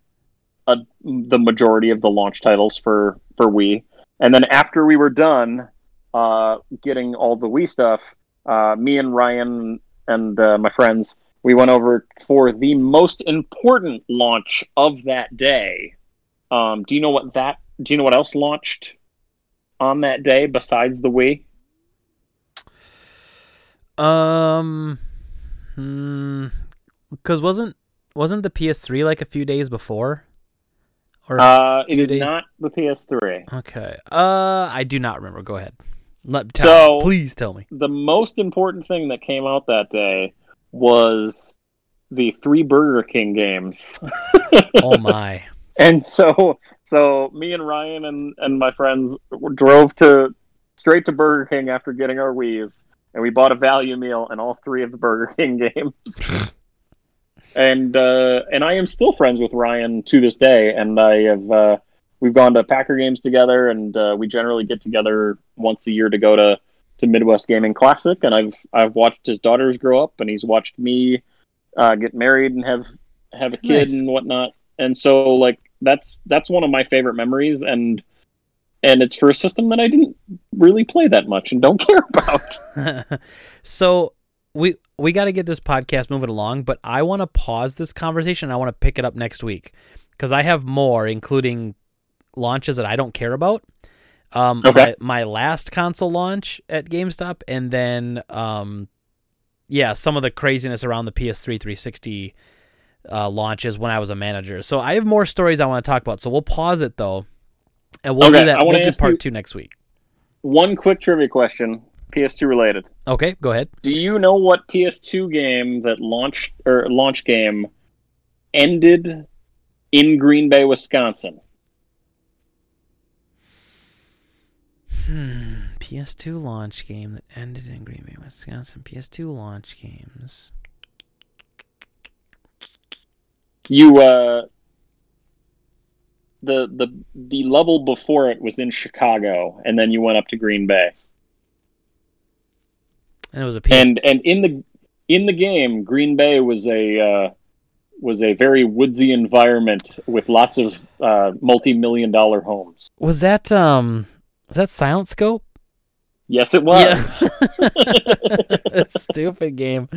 a, the majority of the launch titles for for Wii, and then after we were done uh, getting all the Wii stuff, uh, me and Ryan and uh, my friends we went over for the most important launch of that day. Um, do you know what that? Do you know what else launched on that day besides the Wii? Um, because wasn't wasn't the PS3 like a few days before? Or Uh, it is days. not the PS3. okay. Uh, I do not remember. Go ahead. Let tell So- me. please tell me. The most important thing that came out that day was the three Burger King games. Oh my. and so, so me and Ryan and, and my friends drove to straight to Burger King after getting our Wii's, and we bought a value meal and all three of the Burger King games. and uh, and I am still friends with Ryan to this day, and I have uh, we've gone to Packer games together, and uh, we generally get together once a year to go to, to Midwest Gaming Classic, and I've I've watched his daughters grow up, and he's watched me uh, get married and have have a kid Nice. and whatnot, and so like that's that's one of my favorite memories, and and it's for a system that I didn't really play that much and don't care about. so we we got to get this podcast moving along, but I want to pause this conversation. I want to pick it up next week because I have more, including launches that I don't care about. Um, Okay. my, my last console launch at GameStop, and then um, yeah, some of the craziness around the PS3 360 uh, launches when I was a manager. So I have more stories I want to talk about. So we'll pause it though, and we'll Okay, do that. We'll do part two next week. one quick trivia question, PS2 related. Okay, go ahead. Do you know what PS2 game that launched or launch game ended in Green Bay, Wisconsin? Hmm. PS2 launch game that ended in Green Bay, Wisconsin. PS2 launch games. You uh the the the level before it was in Chicago and then you went up to Green Bay. And it was a PS. And and in the in the game Green Bay was a uh was a very woodsy environment with lots of uh, multi-million dollar homes. Was that um was that Silent Scope? Yes, it was. Yeah. Stupid game.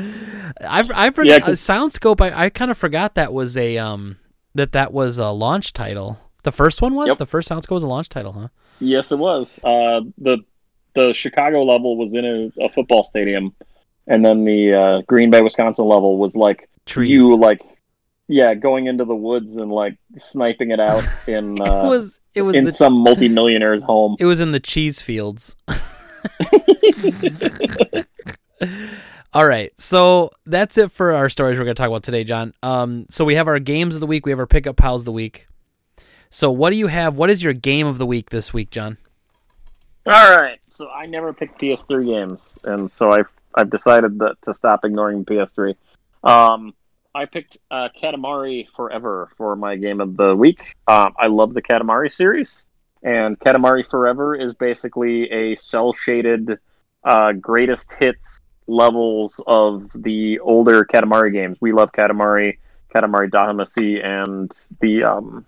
I I forgot Yeah, uh, Silent Scope. I, I kind of forgot that was a um that that was a launch title. The first one was Yep. the first Silent Scope was a launch title, huh? Yes, it was. Uh, the the Chicago level was in a, a football stadium, and then the uh, Green Bay, Wisconsin level was like Trees. you like yeah going into the woods and like sniping it out in it uh, was it was in the some multimillionaire's home. it was in the cheese fields. All right, so that's it for our stories we're going to talk about today, John. Um, so we have our games of the week, we have our pickup pals of the week. So what do you have? What is your game of the week this week, John? All right, so I never picked PS3 games, and so I've I've decided that to stop ignoring PS3. Um, I picked uh, Katamari Forever for my game of the week. Um, I love the Katamari series, and Katamari Forever is basically a cell shaded uh, greatest hits levels of the older Katamari games. We love Katamari, Katamari Damacy, and the um,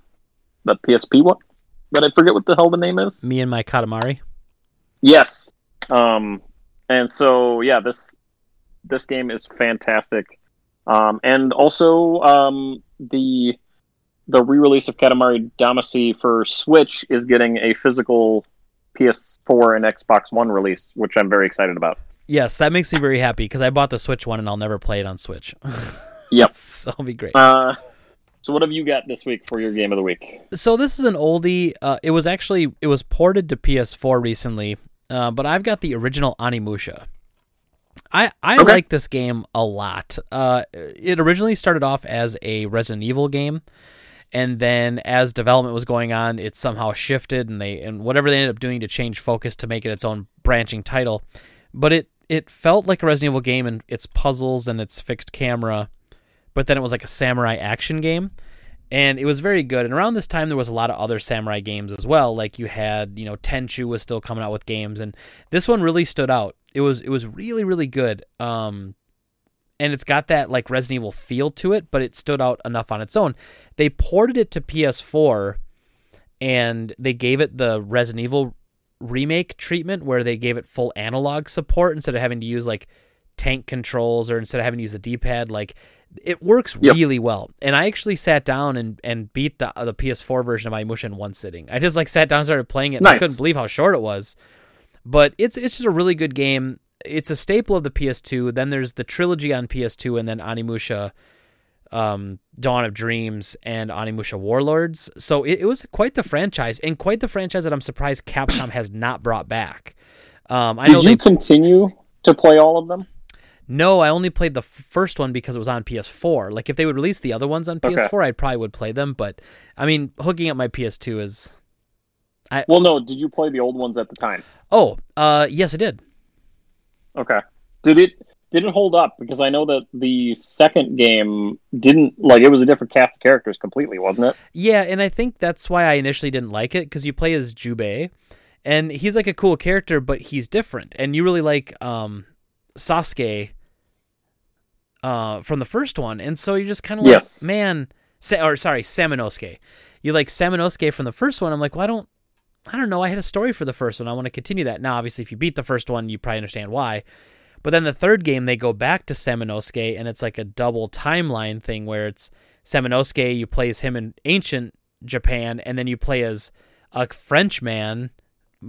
the PSP one that I forget what the hell the name is. Me and my Katamari. Yes. Um, and so yeah, this this game is fantastic. Um, and also um, the the re-release of Katamari Damacy for Switch is getting a physical PS4 and Xbox One release, which I'm very excited about. Yes, that makes me very happy because I bought the Switch one and I'll never play it on Switch. Yep. so it'll be great. Uh, so what have you got this week for your game of the week? so this is an oldie. Uh, it was actually it was ported to PS4 recently, uh, but I've got the original Onimusha. I I Okay. like this game a lot. Uh, it originally started off as a Resident Evil game, and then as development was going on, it somehow shifted, and they and whatever they ended up doing to change focus to make it its own branching title. But it it felt like a Resident Evil game and its puzzles and its fixed camera, but then it was like a samurai action game and it was very good. And around this time, there was a lot of other samurai games as well. Like you had, you know, Tenchu was still coming out with games, and this one really stood out. It was it was really really good. Um, and it's got that like Resident Evil feel to it, but it stood out enough on its own. They ported it to PS4, and they gave it the Resident Evil remake treatment, where they gave it full analog support instead of having to use like tank controls or instead of having to use the D-pad. Like it works Yep. really well. And I actually sat down and, and beat the the PS4 version of Onimusha in one sitting. I just like sat down and started playing it. And I couldn't believe how short it was. But it's it's just a really good game. It's a staple of the PS2. Then there's the trilogy on PS2, and then Onimusha, um, Dawn of Dreams, and Onimusha Warlords. So it, it was quite the franchise, and quite the franchise that I'm surprised Capcom has not brought back. Um, I know Did they you continue to play all of them? no, I only played the first one because it was on PS4. Like if they would release the other ones on PS4, I probably would play them. But I mean, hooking up my PS2 is. Well, no. Did you play the old ones at the time? Oh, uh, yes, I did. Okay. Did it did it hold up? Because I know that the second game didn't like it was a different cast of characters completely, wasn't it? Yeah, and I think that's why I initially didn't like it because you play as Jubei, and he's like a cool character, but he's different, and you really like um, Sasuke uh, from the first one, and so you're just kind of like, Yes. man, Sa- or sorry, Samanosuke. You like Samanosuke from the first one. I'm like, well, I don't, I don't know. I had a story for the first one. I want to continue that. Now, obviously, if you beat the first one, you probably understand why. But then the third game, they go back to Samanosuke, and it's like a double timeline thing where it's Samanosuke, you play as him in ancient Japan, and then you play as a French man,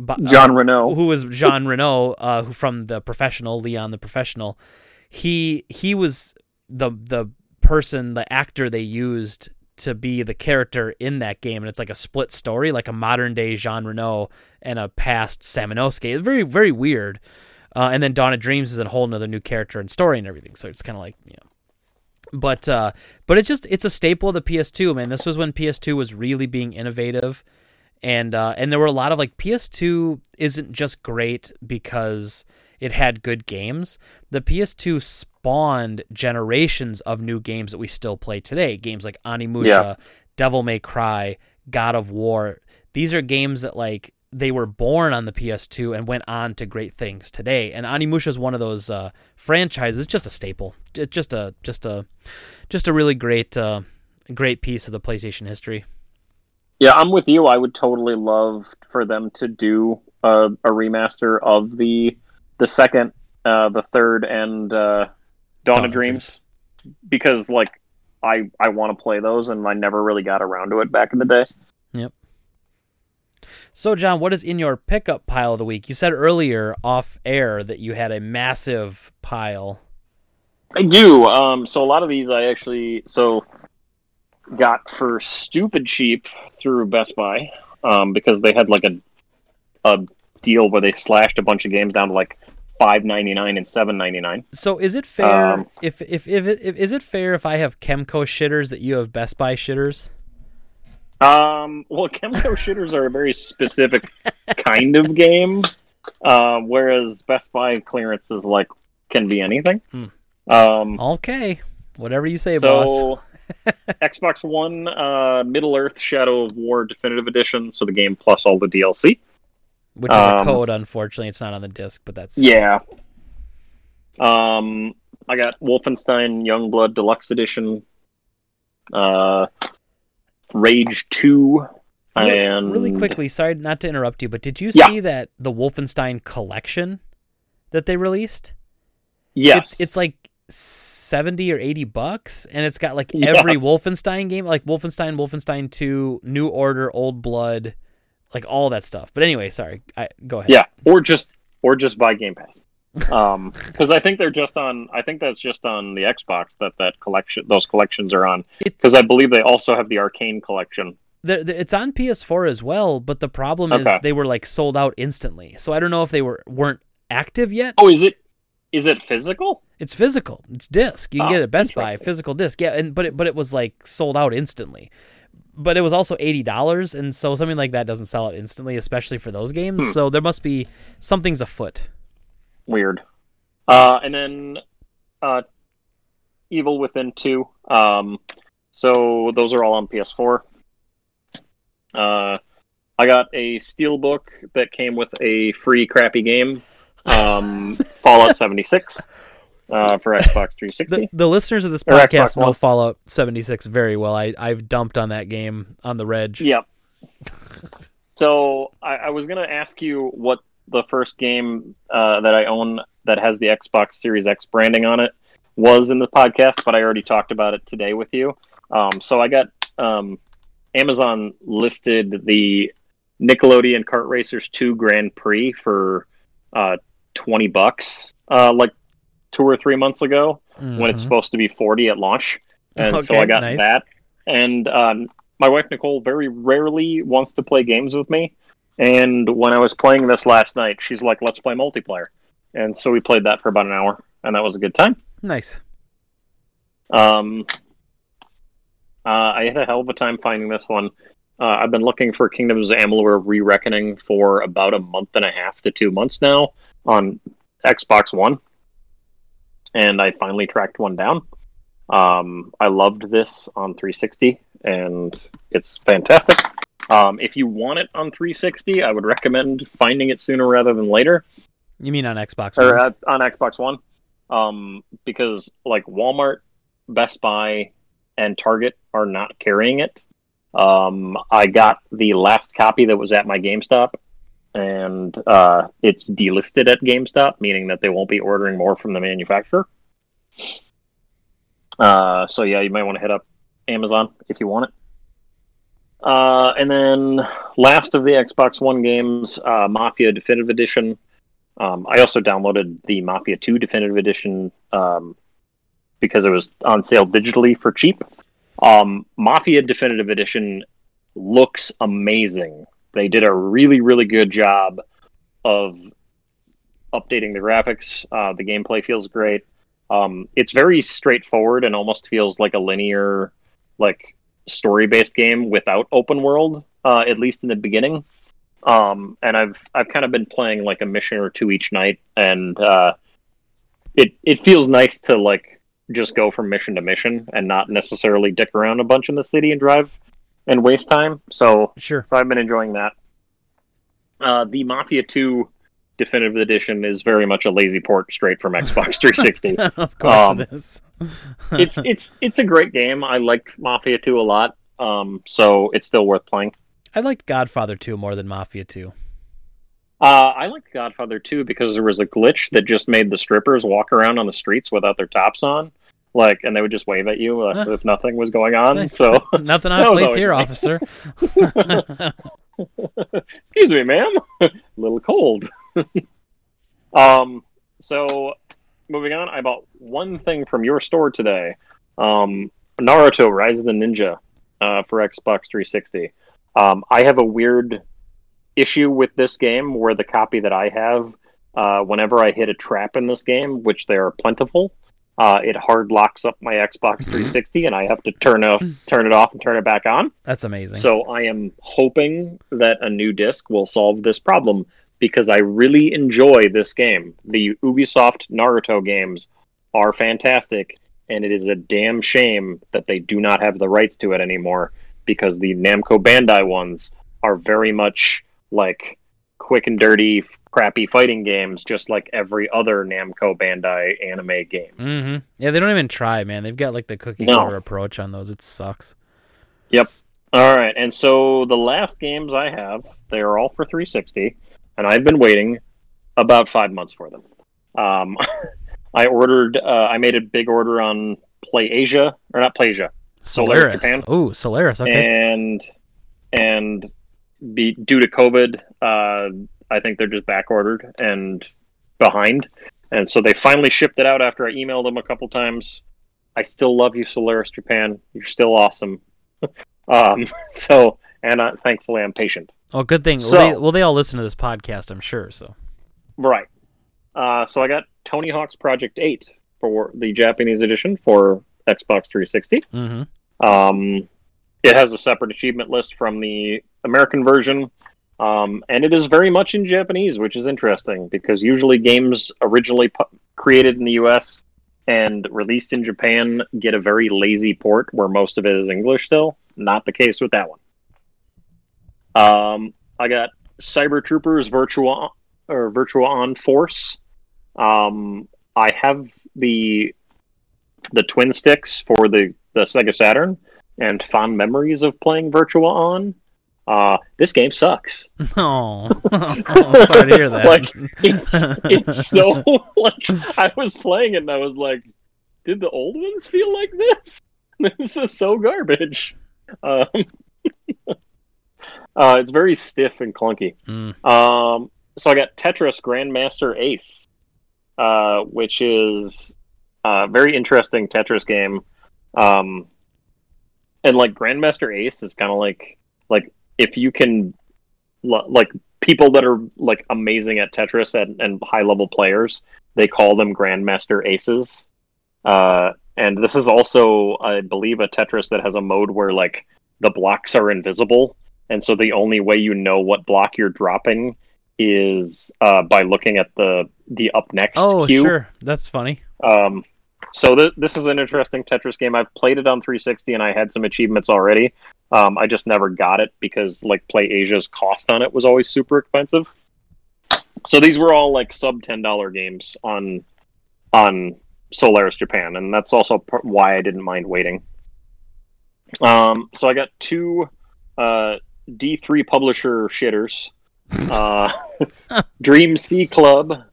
uh, John Reno. who was Jean Reno, uh, who from the professional, Leon the professional. He he was the the person, the actor they used to be the character in that game, and it's like a split story, like a modern day Jean Reno and a past Samanosuke. It's very very weird. Uh, and then Dawn of Dreams is a whole nother new character and story and everything. So it's kind of like you know but uh but it's just it's a staple of the PS2 man this was when PS2 was really being innovative and uh and there were a lot of like PS2 isn't just great because it had good games the PS2 spawned generations of new games that we still play today games like Onimusha Yeah. Devil May Cry God of War these are games that like they were born on the PS2 and went on to great things today. And Onimusha is one of those uh, franchises, just a staple, It's just a just a just a really great uh, great piece of the PlayStation history. Yeah, I'm with you. I would totally love for them to do a, a remaster of the the second, uh, the third, and uh, Dawn, Dawn of Dreams, Dreams, because like I I want to play those, and I never really got around to it back in the day. Yep. So, John, what is in your pickup pile of the week? You said earlier off air that you had a massive pile. I do. Um, so a lot of these I actually so got for stupid cheap through Best Buy um, because they had like a a deal where they slashed a bunch of games down to like five ninety nine and seven ninety nine. So is it fair um, if, if if if is it fair if I have Kemco shitters that you have Best Buy shitters? Um, well, Kemco shitters are a very specific kind of game, uh, whereas Best Buy clearance is like can be anything. Hmm. Um, okay, whatever you say, so, boss. Xbox One, uh, Middle Earth: Shadow of War Definitive Edition, so the game plus all the DLC, which is um, a code. Unfortunately, it's not on the disc, but that's yeah. Um, I got Wolfenstein Youngblood Deluxe Edition. Uh, Rage Two, and really quickly. Sorry, not to interrupt you, but did you yeah. see that the Wolfenstein collection that they released? Yes, it's, it's like seventy or eighty bucks, and it's got like every yes. Wolfenstein game, like Wolfenstein, Wolfenstein Two, New Order, Old Blood, like all that stuff. But anyway, sorry, I, go ahead. Yeah, or just or just buy Game Pass. Um because i think they're just on i think that's just on the xbox that that collection those collections are on. Because i believe they also have the arcane collection. They're, they're, it's on ps4 as well but the problem okay. is they were like sold out instantly. So i don't know if they were weren't active yet. Oh is it is it physical? It's physical. It's disc. You can oh, get it at best buy physical disc. Yeah and but it but it was like sold out instantly but it was also eighty dollars, and so something like that doesn't sell out instantly, especially for those games. Hmm. So there must be something's afoot weird. Uh, and then uh, Evil Within 2. Um, so those are all on PS4. Uh, I got a steelbook that came with a free crappy game, um, Fallout 76. Uh, for Xbox 360. The, the listeners of this podcast know Fallout 76 very well. I, I've dumped on that game on the reg. Yep. So I, I was going to ask you what the first game uh, that I own that has the Xbox Series X branding on it was in the podcast, but I already talked about it today with you. Um, so I got um, Amazon listed the Nickelodeon Kart Racers 2 Grand Prix for uh, 20 bucks, uh, like two or three months ago mm-hmm. when it's mm-hmm. supposed to be 40 at launch. And okay, so I got nice. that. And um, my wife Nicole very rarely wants to play games with me. And when I was playing this last night, she's like, "Let's play multiplayer," and so we played that for about an hour, and that was a good time. Nice. Um, uh, I had a hell of a time finding this one. Uh, I've been looking for Kingdoms of Amalur Re-Reckoning for about a month and a half to two months now on Xbox One, and I finally tracked one down. Um, I loved this on 360, and it's fantastic. Um, if you want it on 360, I would recommend finding it sooner rather than later. You mean on Xbox One? Or on Xbox One? Um, because like Walmart, Best Buy, and Target are not carrying it. Um, I got the last copy that was at my GameStop, and uh, it's delisted at GameStop, meaning that they won't be ordering more from the manufacturer. Uh, so yeah, you might want to hit up Amazon if you want it. Uh, and then last of the Xbox One games, uh, Mafia Definitive Edition. Um, I also downloaded the Mafia 2 Definitive Edition um, because it was on sale digitally for cheap. Um, Mafia Definitive Edition looks amazing. They did a really, really good job of updating the graphics. Uh, the gameplay feels great. Um, it's very straightforward and almost feels like a linear, like story based game without open world, uh, at least in the beginning. Um, and I've I've kind of been playing like a mission or two each night, and uh, it it feels nice to like just go from mission to mission and not necessarily dick around a bunch in the city and drive and waste time. So sure, so I've been enjoying that. Uh, the Mafia 2 Definitive Edition is very much a lazy port straight from Xbox 360. of course Um, it is. it's it's it's a great game. I like Mafia 2 a lot. Um, so it's still worth playing. I liked Godfather 2 more than Mafia 2. Uh, I liked Godfather 2 because there was a glitch that just made the strippers walk around on the streets without their tops on, like, and they would just wave at you uh, if nothing was going on. Nice. So, Nothing That out of was place here, nice. officer. excuse me, ma'am, a little cold. um, so moving on, I bought one thing from your store today. Um, Naruto: Rise of the Ninja uh, for Xbox 360. Um, I have a weird issue with this game where the copy that I have, uh, whenever I hit a trap in this game, which they are plentiful, uh, it hard locks up my Xbox 360, and I have to turn off, turn it off, and turn it back on. That's amazing. So I am hoping that a new disc will solve this problem because I really enjoy this game. The Ubisoft Naruto games are fantastic, and it is a damn shame that they do not have the rights to it anymore because the Namco Bandai ones are very much like quick and dirty, crappy fighting games, just like every other Namco Bandai anime game. hmm Yeah, they don't even try, man. They've got like the cookie No. cutter approach on those. It sucks. Yep. All right, and so the last games I have, they are all for 360, and I've been waiting about five months for them. Um, I ordered, uh, I made a big order on Play Asia, or not Play Asia, Solaris Japan. Oh, Solaris. Okay. and and be due to COVID, uh, I think they're just back ordered and behind, and so they finally shipped it out after I emailed them a couple times. I still love you, Solaris Japan. You're still awesome. um, so, and uh, thankfully, I'm patient. oh, good thing. so- well, they, well, they all listen to this podcast, I'm sure. So. Right. Uh, so I got Tony Hawk's Project Eight for the Japanese edition for Xbox 360. hmm Um, it has a separate achievement list from the American version, um, and it is very much in Japanese, which is interesting because usually games originally pu- created in the U.S. and released in Japan get a very lazy port where most of it is English still. Not the case with that one. Um, I got Cyber Troopers Virtual or Virtual On Force. Um, I have the the twin sticks for the the Sega Saturn and fond memories of playing Virtual On. Uh, this game sucks. Oh, oh, sorry to hear that. Like, It's it's so like I was playing it and I was like, did the old ones feel like this? This is so garbage. Um, uh, it's very stiff and clunky. Mm. Um, so I got Tetris Grandmaster Ace, uh, which is a very interesting Tetris game. Um, and like Grandmaster Ace is kind of like like if you can like people that are like amazing at Tetris and, and high level players, they call them Grandmaster Aces. Uh, and this is also, I believe, a Tetris that has a mode where like the blocks are invisible, and so the only way you know what block you're dropping is uh, by looking at the the up next Oh, queue. sure. That's funny. Um, so th- this is an interesting Tetris game. I've played it on 360 and I had some achievements already. Um, I just never got it because like Play Asia's cost on it was always super expensive. So these were all like sub ten dollar games on on Solaris Japan, and that's also why I didn't mind waiting. Um, so I got two uh, D3 publisher shitters, uh, Dream C Club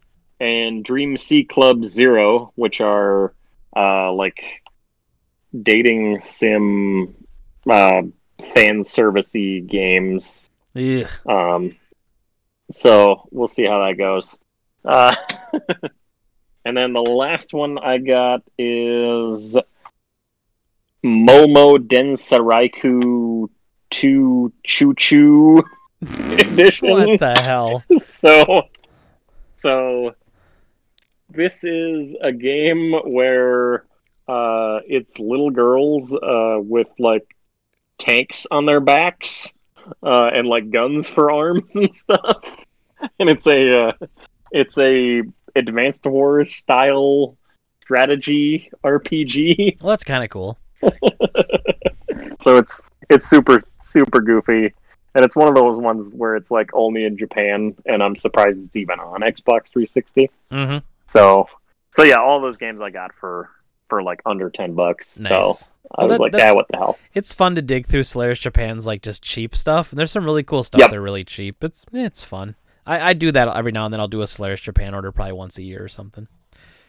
and Dream C Club Zero, which are uh, like dating sim uh, fan servicey games. Ugh. Um, so we'll see how that goes. Uh, and then the last one I got is Momo Densaraiku 2 Choo Choo edition. What the hell? so so this is a game where uh it's little girls uh with like tanks on their backs uh and like guns for arms and stuff and it's a uh, it's a advanced wars style strategy rpg Well, that's kind of cool. so it's it's super super goofy and it's one of those ones where it's like only in Japan, and I'm surprised it's even on Xbox 360. Mm-hmm. So, so yeah, all those games I got for for like under ten bucks. Nice. So I Well, was that- like, yeah, what the hell? It's fun to dig through Solaris Japan's like just cheap stuff. And there's some really cool stuff. Yep. They're really cheap. It's it's fun. I, I do that every now and then. I'll do a Slayers Japan order probably once a year or something.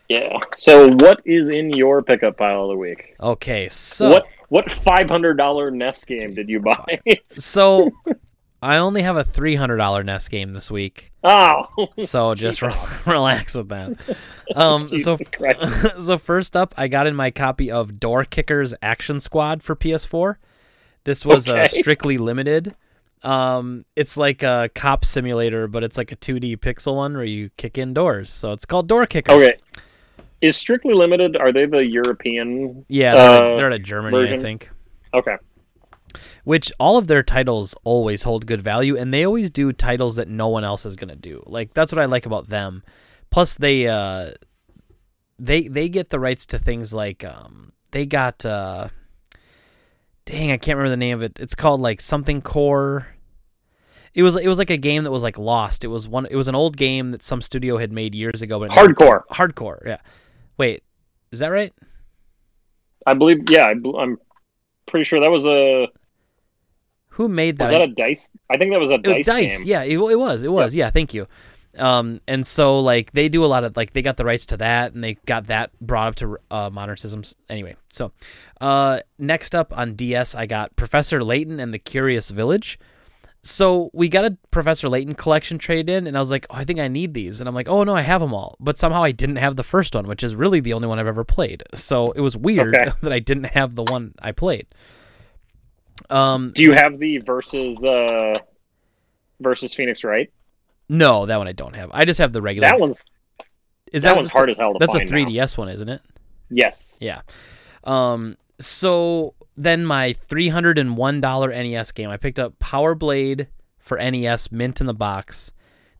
Yeah. So, what is in your pickup pile of the week? Okay, so What what five hundred dollar NES game did you buy? so I only have a three hundred dollar NES game this week. oh, So just re- relax with that. Um, so Christ. so first up, I got in my copy of Door Kickers Action Squad for PS4. This was uh, strictly limited. Um, it's like a cop simulator, but it's like a 2D pixel one where you kick in doors. So it's called Door Kickers. Okay. Is Strictly Limited? Are they the European? Yeah, they're, Uh, they're out of Germany, I think. Okay. Which all of their titles always hold good value, and they always do titles that no one else is gonna do. Like that's what I like about them. Plus, they uh, they they get the rights to things like um, they got uh, dang, I can't remember the name of it. It's called like something core. It was it was like a game that was like lost. It was one. It was an old game that some studio had made years ago, but never- Hardcore. hardcore. Yeah. Wait, is that right? I believe. Yeah, I'm pretty sure that was a. Who made that? Was that? a dice? I think that was a It- dice, dice game. yeah it, it was it was yeah. thank you um and so like they do a lot of like they got the rights to that and they got that brought up to uh modern systems anyway so uh next up on ds i got professor layton and the curious village so we got a professor layton collection trade in and i was like oh i think i need these and i'm like oh no i have them all but somehow i didn't have the first one which is really the only one i've ever played so it was weird Okay. that i didn't have the one i played um Do you have the versus uh versus Phoenix Wright? no that one i don't have i just have the regular That one's Is that, that one's hard a, as hell to That's a find. now. 3DS one, isn't it? Yes. Yeah. Um. So then my three hundred and one dollar NES game, I picked up Power Blade for NES, mint in the box.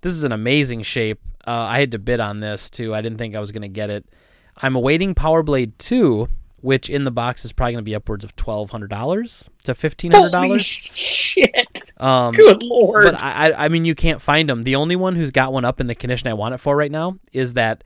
This is an amazing shape. Uh, I had to bid on this too. I didn't think I was gonna get it. I'm awaiting Power Blade two, which in the box is probably gonna be upwards of twelve hundred dollars to fifteen hundred dollars. shit! Um, Good lord! but I, I- I mean, you can't find them. The only one who's got one up in the condition I want it for right now is that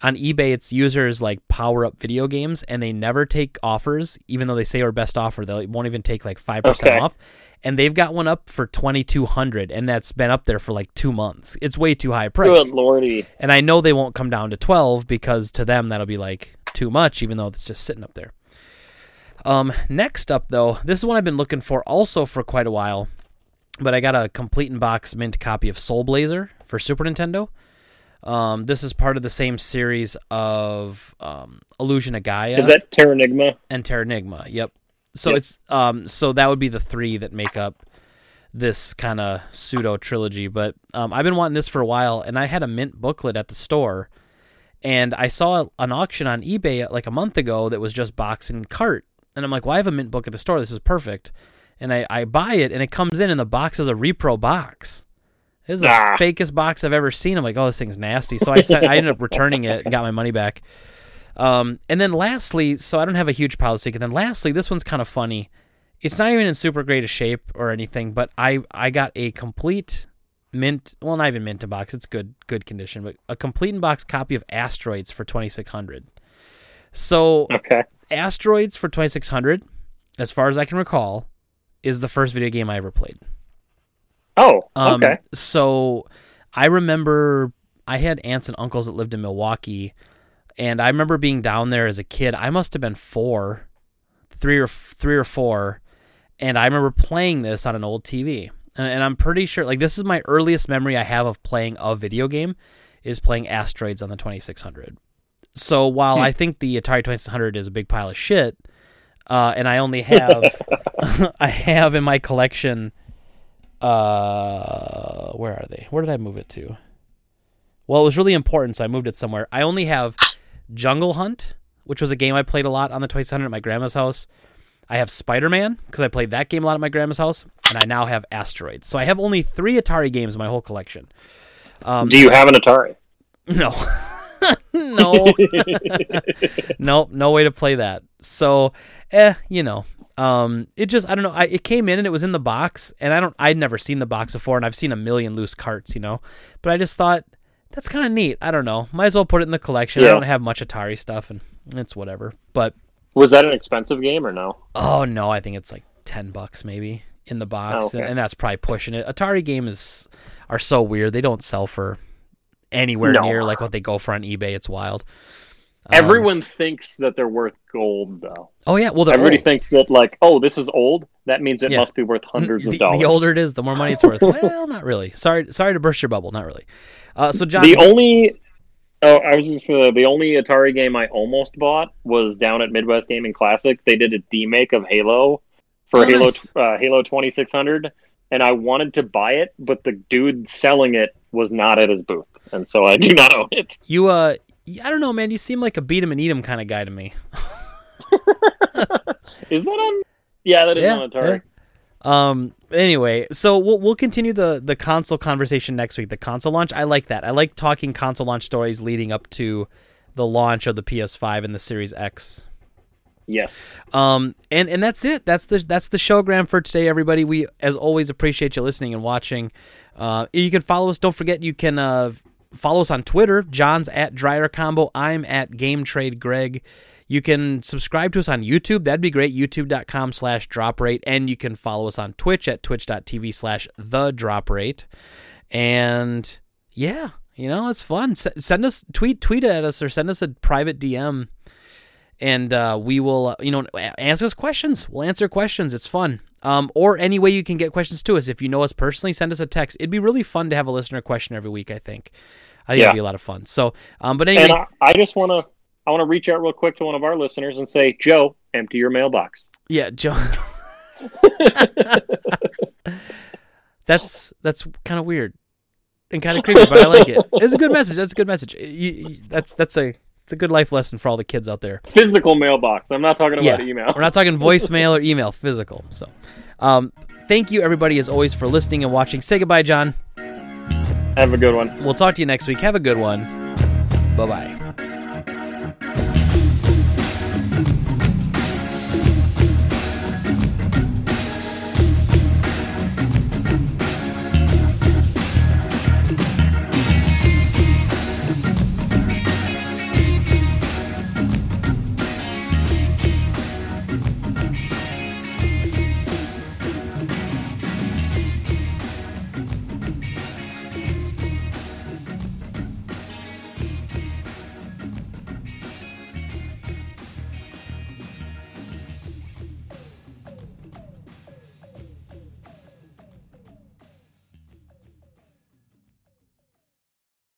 on eBay, it's users like power up video games, and they never take offers, even though they say our best offer. They won't even take like five percent Okay. off. And they've got one up for twenty two hundred, and that's been up there for like two months. It's way too high a price, Good lordy! and I know they won't come down to twelve because to them that'll be like too much, even though it's just sitting up there. Um, next up though, this is one I've been looking for also for quite a while, but I got a complete in box mint copy of Soul Blazer for Super Nintendo. Um, this is part of the same series of um, Illusion of Gaia Is that Terranigma? and Terranigma. Yep. So Yep. it's um so that would be the three that make up this kind of pseudo trilogy. But um, I've been wanting this for a while, and I had a mint booklet at the store, and I saw an auction on eBay like a month ago that was just box and cart, and I'm like, well, I have a mint book at the store. This is perfect, and I I buy it, and it comes in, and the box is a repro box. This is the Ah. fakest box I've ever seen. I'm like, oh, this thing's nasty. So I sent, I ended up returning it and got my money back. Um, and then lastly, so I don't have a huge pile week. And then lastly, this one's kind of funny. It's not even in super great a shape or anything, but I I got a complete mint, well, not even mint in box. It's good good condition, but a complete in box copy of Asteroids for twenty six hundred. So Okay. Asteroids for twenty six hundred, as far as I can recall, is the first video game I ever played. Oh, Um, okay. So I remember I had aunts and uncles that lived in Milwaukee, and I remember being down there as a kid. I must have been four, three or three or four, and I remember playing this on an old TV. And, and I'm pretty sure, like, this is my earliest memory I have of playing a video game, is playing Asteroids on the 2600. So while Hmm. I think the Atari 2600 is a big pile of shit, uh, and I only have, I have in my collection uh where are they where did i move it to well it was really important so i moved it somewhere i only have jungle hunt which was a game i played a lot on the 2600 at my grandma's house i have spider-man because i played that game a lot at my grandma's house and i now have asteroids so i have only three atari games in my whole collection um, Do you have an Atari? no no no no way to play that so eh you know Um, it just I don't know. I, it came in and it was in the box, and I don't I'd never seen the box before, and I've seen a million loose carts, you know. But I just thought that's kind of neat. I don't know. Might as well put it in the collection. I don't have much Atari stuff, and it's whatever. But Was that an expensive game or no? oh no, I think it's like ten bucks maybe in the box, Oh, okay. and, and that's probably pushing it. Atari games are so weird; they don't sell for anywhere No. near like what they go for on eBay. It's wild. Um, Everyone thinks that they're worth gold, though. Oh yeah, well Everybody old. thinks that like, oh, this is old. That means it Yeah. must be worth hundreds the, of dollars. the older it is, the more money it's worth. well, not really. Sorry, sorry to burst your bubble. Not really. Uh, so John, The only oh, I was just uh, the only Atari game I almost bought was down at Midwest Gaming Classic. They did a demake of Halo for Oh, Halo nice. uh, Halo twenty six hundred, and I wanted to buy it, but the dude selling it was not at his booth, and so I do not own it. you uh, I don't know, man. You seem like a beat 'em and eat 'em kind of guy to me. Is that on? Yeah, that is Yeah, on Atari. Um. Anyway, so we'll we'll continue the the console conversation next week. The console launch. I like that. I like talking console launch stories leading up to the launch of the PS5 and the Series X. Yes. Um, and and that's it. That's the that's the showgram for today, everybody. We as always appreciate you listening and watching. Uh, you can follow us. Don't forget you can uh, follow us on Twitter. John's at Dryer Combo. I'm at Game Trade Greg. You can subscribe to us on YouTube. That'd be great. YouTube.com slash drop rate. And you can follow us on Twitch at twitch.tv slash the drop rate. And yeah, you know, it's fun. S- send us tweet tweet at us or send us a private DM and uh, we will, uh, you know, ask us questions. We'll answer questions. It's fun. Um, or any way you can get questions to us. If you know us personally, send us a text. It'd be really fun to have a listener question every week. I think. I think Yeah. it'd be a lot of fun. So, um, but anyway, And I, I just want to I want to reach out real quick to one of our listeners and say, Joe, empty your mailbox. yeah, Joe. that's that's kind of weird and kind of creepy, but I like it. It's a good message. That's a good message. You- you- that's that's a it's a good life lesson for all the kids out there. Physical mailbox. I'm not talking about Yeah. email. We're not talking voicemail or email, physical. So, um, thank you everybody as always for listening and watching. Say goodbye, John. Have a good one. We'll talk to you next week. Have a good one. Bye bye.